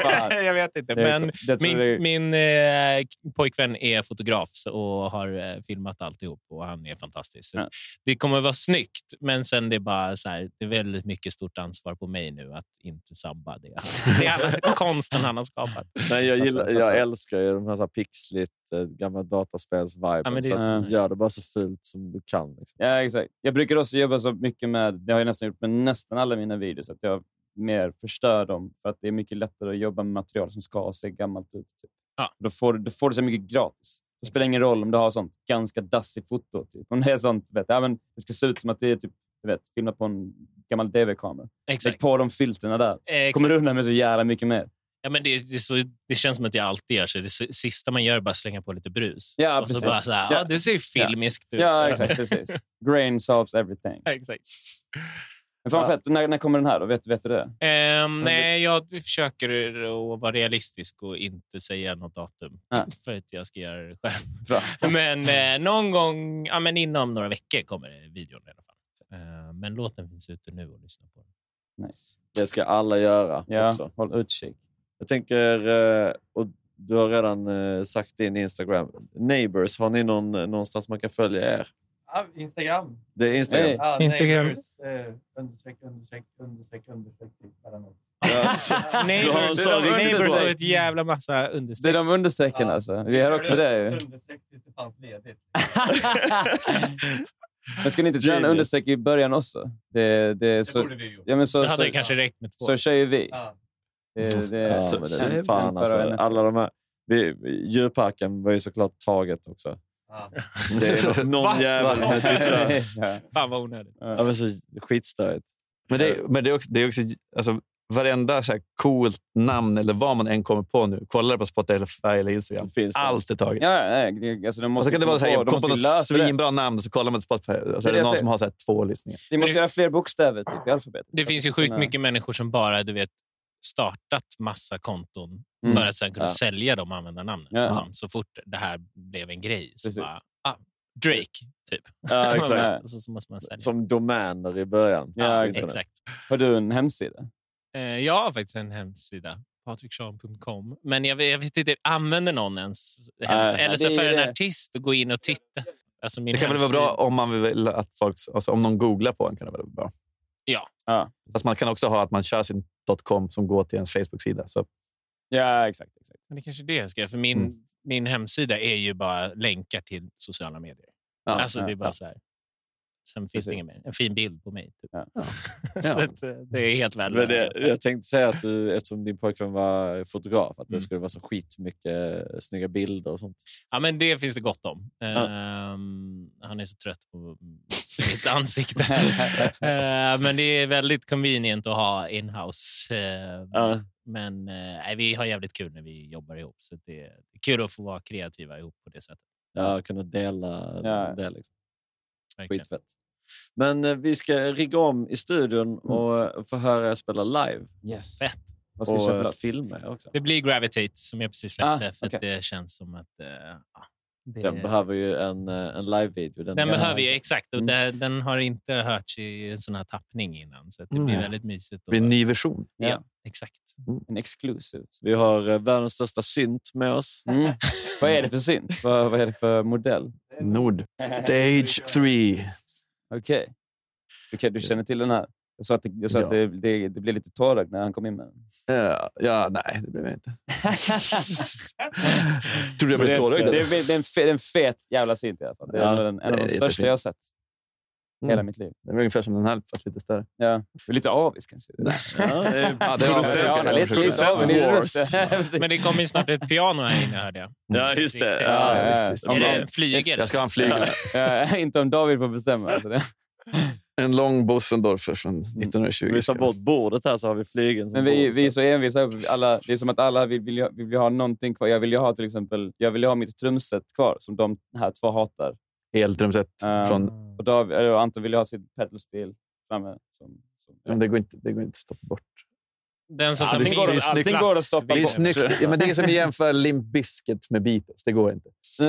fan. jag vet inte. Men min, min eh, pojkvän är fotograf och har filmat alltihop och han är fantastisk. Så Det kommer att vara snyggt, men sen det är bara så här, det är väldigt mycket stort ansvar på mig nu att inte sabba det. Det är alla konsten han har skapat. Nej, jag, gillar, jag älskar ju de här, så här pixligt, eh, gamla dataspels-viben. Ja, så att, gör det bara så fult som du kan. Liksom. Ja, exakt. Jag brukar också jobba så mycket med, det har jag nästan gjort med nästan alla mina videos, att jag mer förstör dem för att det är mycket lättare att jobba med material som ska se gammalt ut. Typ. Ja. Då, får, du- då får du så mycket gratis. Det spelar ingen roll om du har sånt ganska dassigt foto. Typ. Om det är sånt, vet, ja, men det ska se ut som att det är typ, du vet, filmat på en gammal DV-kamera. Exakt. Lägg på de filterna där. exakt. kommer du undan med så jävla mycket mer. Ja, men det, det, så, det känns som att jag alltid gör så. Det sista man gör är bara slänga på lite brus. Ja, och precis. så bara så här, Ja. ja. det ser ju filmiskt ut. Ja, exakt. Precis. Grain solves everything. exakt. Men fan fett. När, när kommer den här då? Vet, vet du det? Ehm, nej, jag försöker att vara realistisk och inte säga något datum för att jag ska göra det själv. Bra. Men eh, någon gång, ja, men inom några veckor kommer videon i alla fall. Eh, men låten finns ute nu och lyssna på den. Nice. Det ska alla göra Ja, också. håll utkik. Jag tänker, eh, och du har redan eh, sagt din Instagram. Neighbors, har ni någon, någonstans man kan följa er? Ja, Instagram. Det är Instagram. Hey. Ja, Instagram. Neighbors, eh, understreck, understreck, understreck, understreck, typ. Ja, har Neighbors, och ett jävla massa Det är understreck. de understrecken alltså. Vi har också det ju. Understreck tills det fanns ledigt. Men ska ni inte köra en understreck i början också? Det, det, är Det så, borde vi gjort. ja, men så, Då hade så, det kanske räckt med två. så kör ju vi. Ja. Det, det, Ja, så- det fan alltså. och. Alla de här, vi, djurparken var ju såklart taget också. Ja. Det är någon jävel med typ så här. Fan vad onödigt. ja, men så skitstörigt. Men det, är- men det är också, det är också alltså, varenda så här coolt namn eller vad man än kommer på nu. Kolla på Spotify eller Instagram. Det. Allt är taget. Ja, nej, det- alltså, de Och måste så kan det vara så här, komma jag kom på något svinbra namn och så kollar man på Spotify och så Det är det det någon säger. som har så här, två lyssningar. Vi måste göra fler bokstäver typ, i alfabetet. Det finns ju sjukt mycket människor som bara du vet, startat massa konton Mm. för att sen kunna Ja. sälja de användarnamnen. Ja. Liksom. Så fort det här blev en grej så Precis. bara, ah, Drake, typ. Ja, exakt. så, så måste man sälja. Som domäner i början. Ja. Exakt. Har du en hemsida? Eh, jag har faktiskt en hemsida, patrikshan.com. Men jag vet, jag vet inte, använder någon ens hemsida? Nej. Eller så för en det. artist att gå in och titta. Alltså Det kan väl vara hemsida- bra om man vill att folk, alltså om någon googlar på en. kan det vara bra. Ja. Ja, Fast man kan också ha att man kör sin .com som går till ens Facebook-sida. Så ja exakt. exakt. Men det är kanske är det jag ska göra. För min, Mm. min hemsida är ju bara länkar till sociala medier. Ja, alltså det är ja, bara ja. så här. Sen finns det inget mer. En fin bild på mig. Typ. Ja. så att, eh, det är helt Men värdelöst. jag tänkte säga att du, eftersom din pojkvän var fotograf, att det Mm. skulle vara så skitmycket snygga bilder och sånt. Ja, men det finns det gott om. Ehm, han är så trött på mitt ansikte. Ehm, men det är väldigt convenient att ha in-house. Ehm, Ja. Men eh, nej, vi har jävligt kul när vi jobbar ihop. Så det är kul att få vara kreativa ihop på det sättet. Ja, kunna dela Ja. det. Liksom. Skitfett. Men eh, vi ska rigga om i studion och eh, få höra er spela live. Yes. Fett. Vad ska vi och låt? filma också. Det blir Gravitate som jag precis släppte. Ah, för att okej. det känns som att ja, det, Den behöver ju en, eh, en live-video. Den behöver ju, exakt. Och Mm. det, den har inte hörts i en sån här tappning innan. Så att det blir Mm. väldigt mysigt. det blir en ny version. Ja, exakt. En exclusive. Vi har eh, världens största synt med oss. Mm. vad är det för synt? Vad, vad är det för modell? Nord. Stage 3. Okej. Okej, du känner till den här? Jag sa att, det, jag sa Ja. att det, det, det blev lite tårögd när han kom in med den. Ja, ja, nej, det blev jag inte. Tror du jag blev det, är, tårögd? det, är, det, är en fe, det är en fet jävla synt i alla fall. Det är Ja, en, en av är de största jättefint. jag har sett i Mm. hela mitt liv. Det var ungefär som den här, fast lite större. Ja. Lite avis kanske. Ja, det är Ja, det var producent- wars. Men det kommer ju snart ett piano här inne hörde jag. Ja, just det. Ja, Ja, visst. Är det de- en flygel? Jag ska ha en flygel. Ja, inte om David får bestämma. En lång Bossendorfer från 1920. Vi tar bort bordet här så har vi flygen. Men vi, bord. vi är så envisa. Alla, det är som att alla vill, vill, vill ju ha någonting kvar. Jag vill ju ha till exempel jag vill ju ha mitt trumset kvar, som de här två hatar. Eltrumset Um, från... Och David, eller Anton vill ju ha sitt pedal steel framme. Som, som, Men det går inte, det går inte att stoppa bort. Den som Allting går- allting går att stoppa Det är snyggt. Ja, men det är som att jämföra Limp Bizkit med Beatles. Det går inte. nu,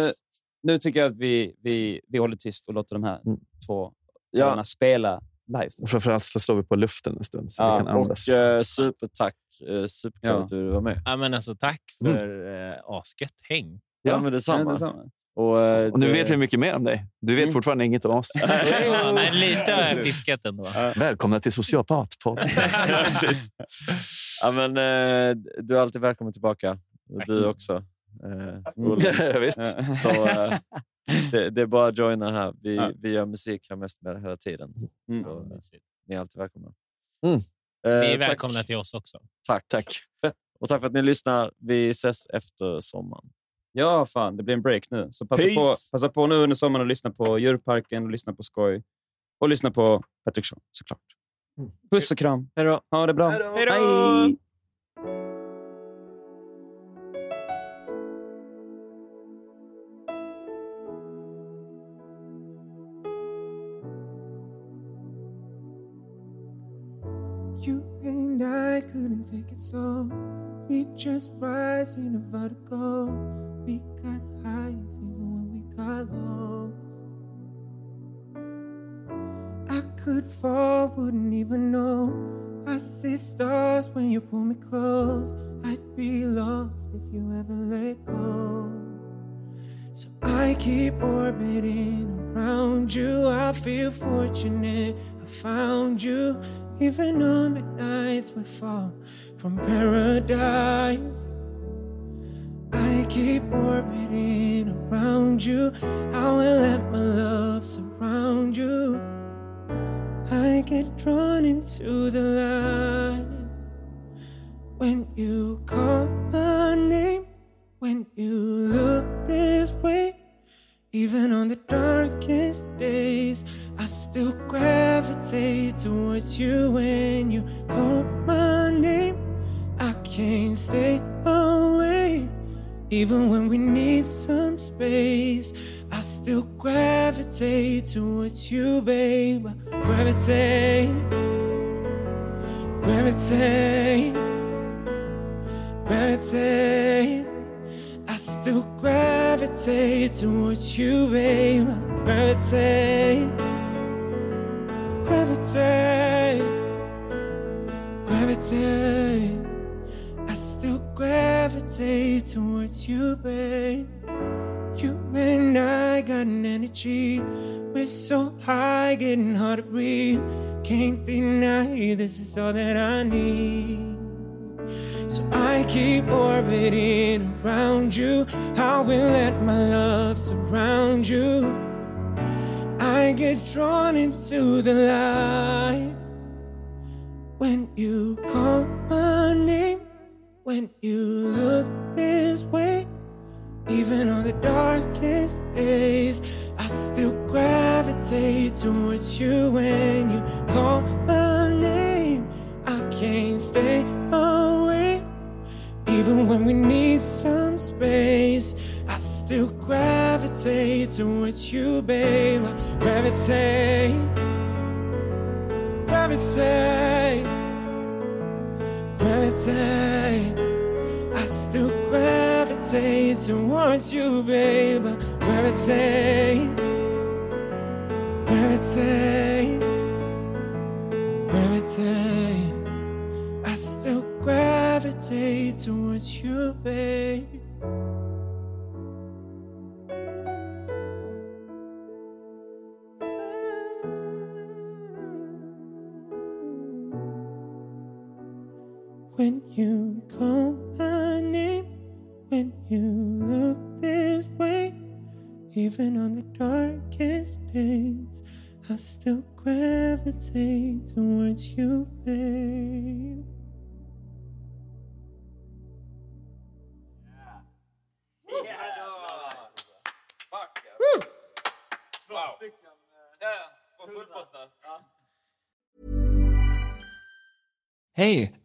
nu tycker jag att vi, vi, vi håller tyst och låter de här Mm. två Ja. herrarna spela live. Och framförallt så slår vi på luften en stund så Ja, vi kan andas. Och eh, supertack. Eh, superkul Ja. att du var med. Ja, men alltså, tack för eh, asgött häng. Ja, men detsamma. Ja, detsamma. Och, eh, Och nu det- vet vi mycket mer om dig. Du vet Mm. fortfarande inget om oss. Ja, men lite har jag fiskat ändå. Välkomna till Sociopatpodden. ja, precis. ja, men, eh, du är alltid välkommen tillbaka. Och du också. Eh. Ja, visst. Så eh, det, det är bara att joina här. Vi, Ja. vi gör musik här mest med hela tiden. Mm. Så eh, ni är alltid välkomna. Mm. Eh, Ni är tack. välkomna till oss också. Tack. Tack. Och tack för att ni lyssnar. Vi ses efter sommaren. Ja, fan, det blir en break nu. Så passa Peace. på, passa på nu under sommaren att lyssna på Djurparken, och lyssna på Skoj och lyssna på Patrick Shaw, såklart. Puss och kram. Hej då. Ha det bra. Hej då! Take it so. We just rise in a vertigo. We got highs even when we got lows. I could fall, wouldn't even know. I see stars when you pull me close. I'd be lost if you ever let go. So I keep orbiting around you. I feel fortunate I found you. Even on the nights we fall from paradise. I keep orbiting around you. I will let my love surround you. I get drawn into the light when you call my name. When you look this way, even on the darkest days, I still gravitate towards you when you call my name. I can't stay away, even when we need some space. I still gravitate towards you, babe. Gravitate, gravitate, gravitate. I still gravitate towards you, babe. Gravitate, gravitate, gravitate. I still gravitate towards you, babe. You and I got an energy. We're so high, getting hard to breathe. Can't deny this is all that I need. So I keep orbiting around you. I will let my love surround you. I get drawn into the light when you call my name. When you look this way, even on the darkest days, I still gravitate towards you when you call my name. I can't stay away, even when we need some space. I still gravitate towards you, babe. I gravitate, gravitate, gravitate. I still gravitate towards you, babe. I gravitate, gravitate, gravitate. I still gravitate towards you, babe.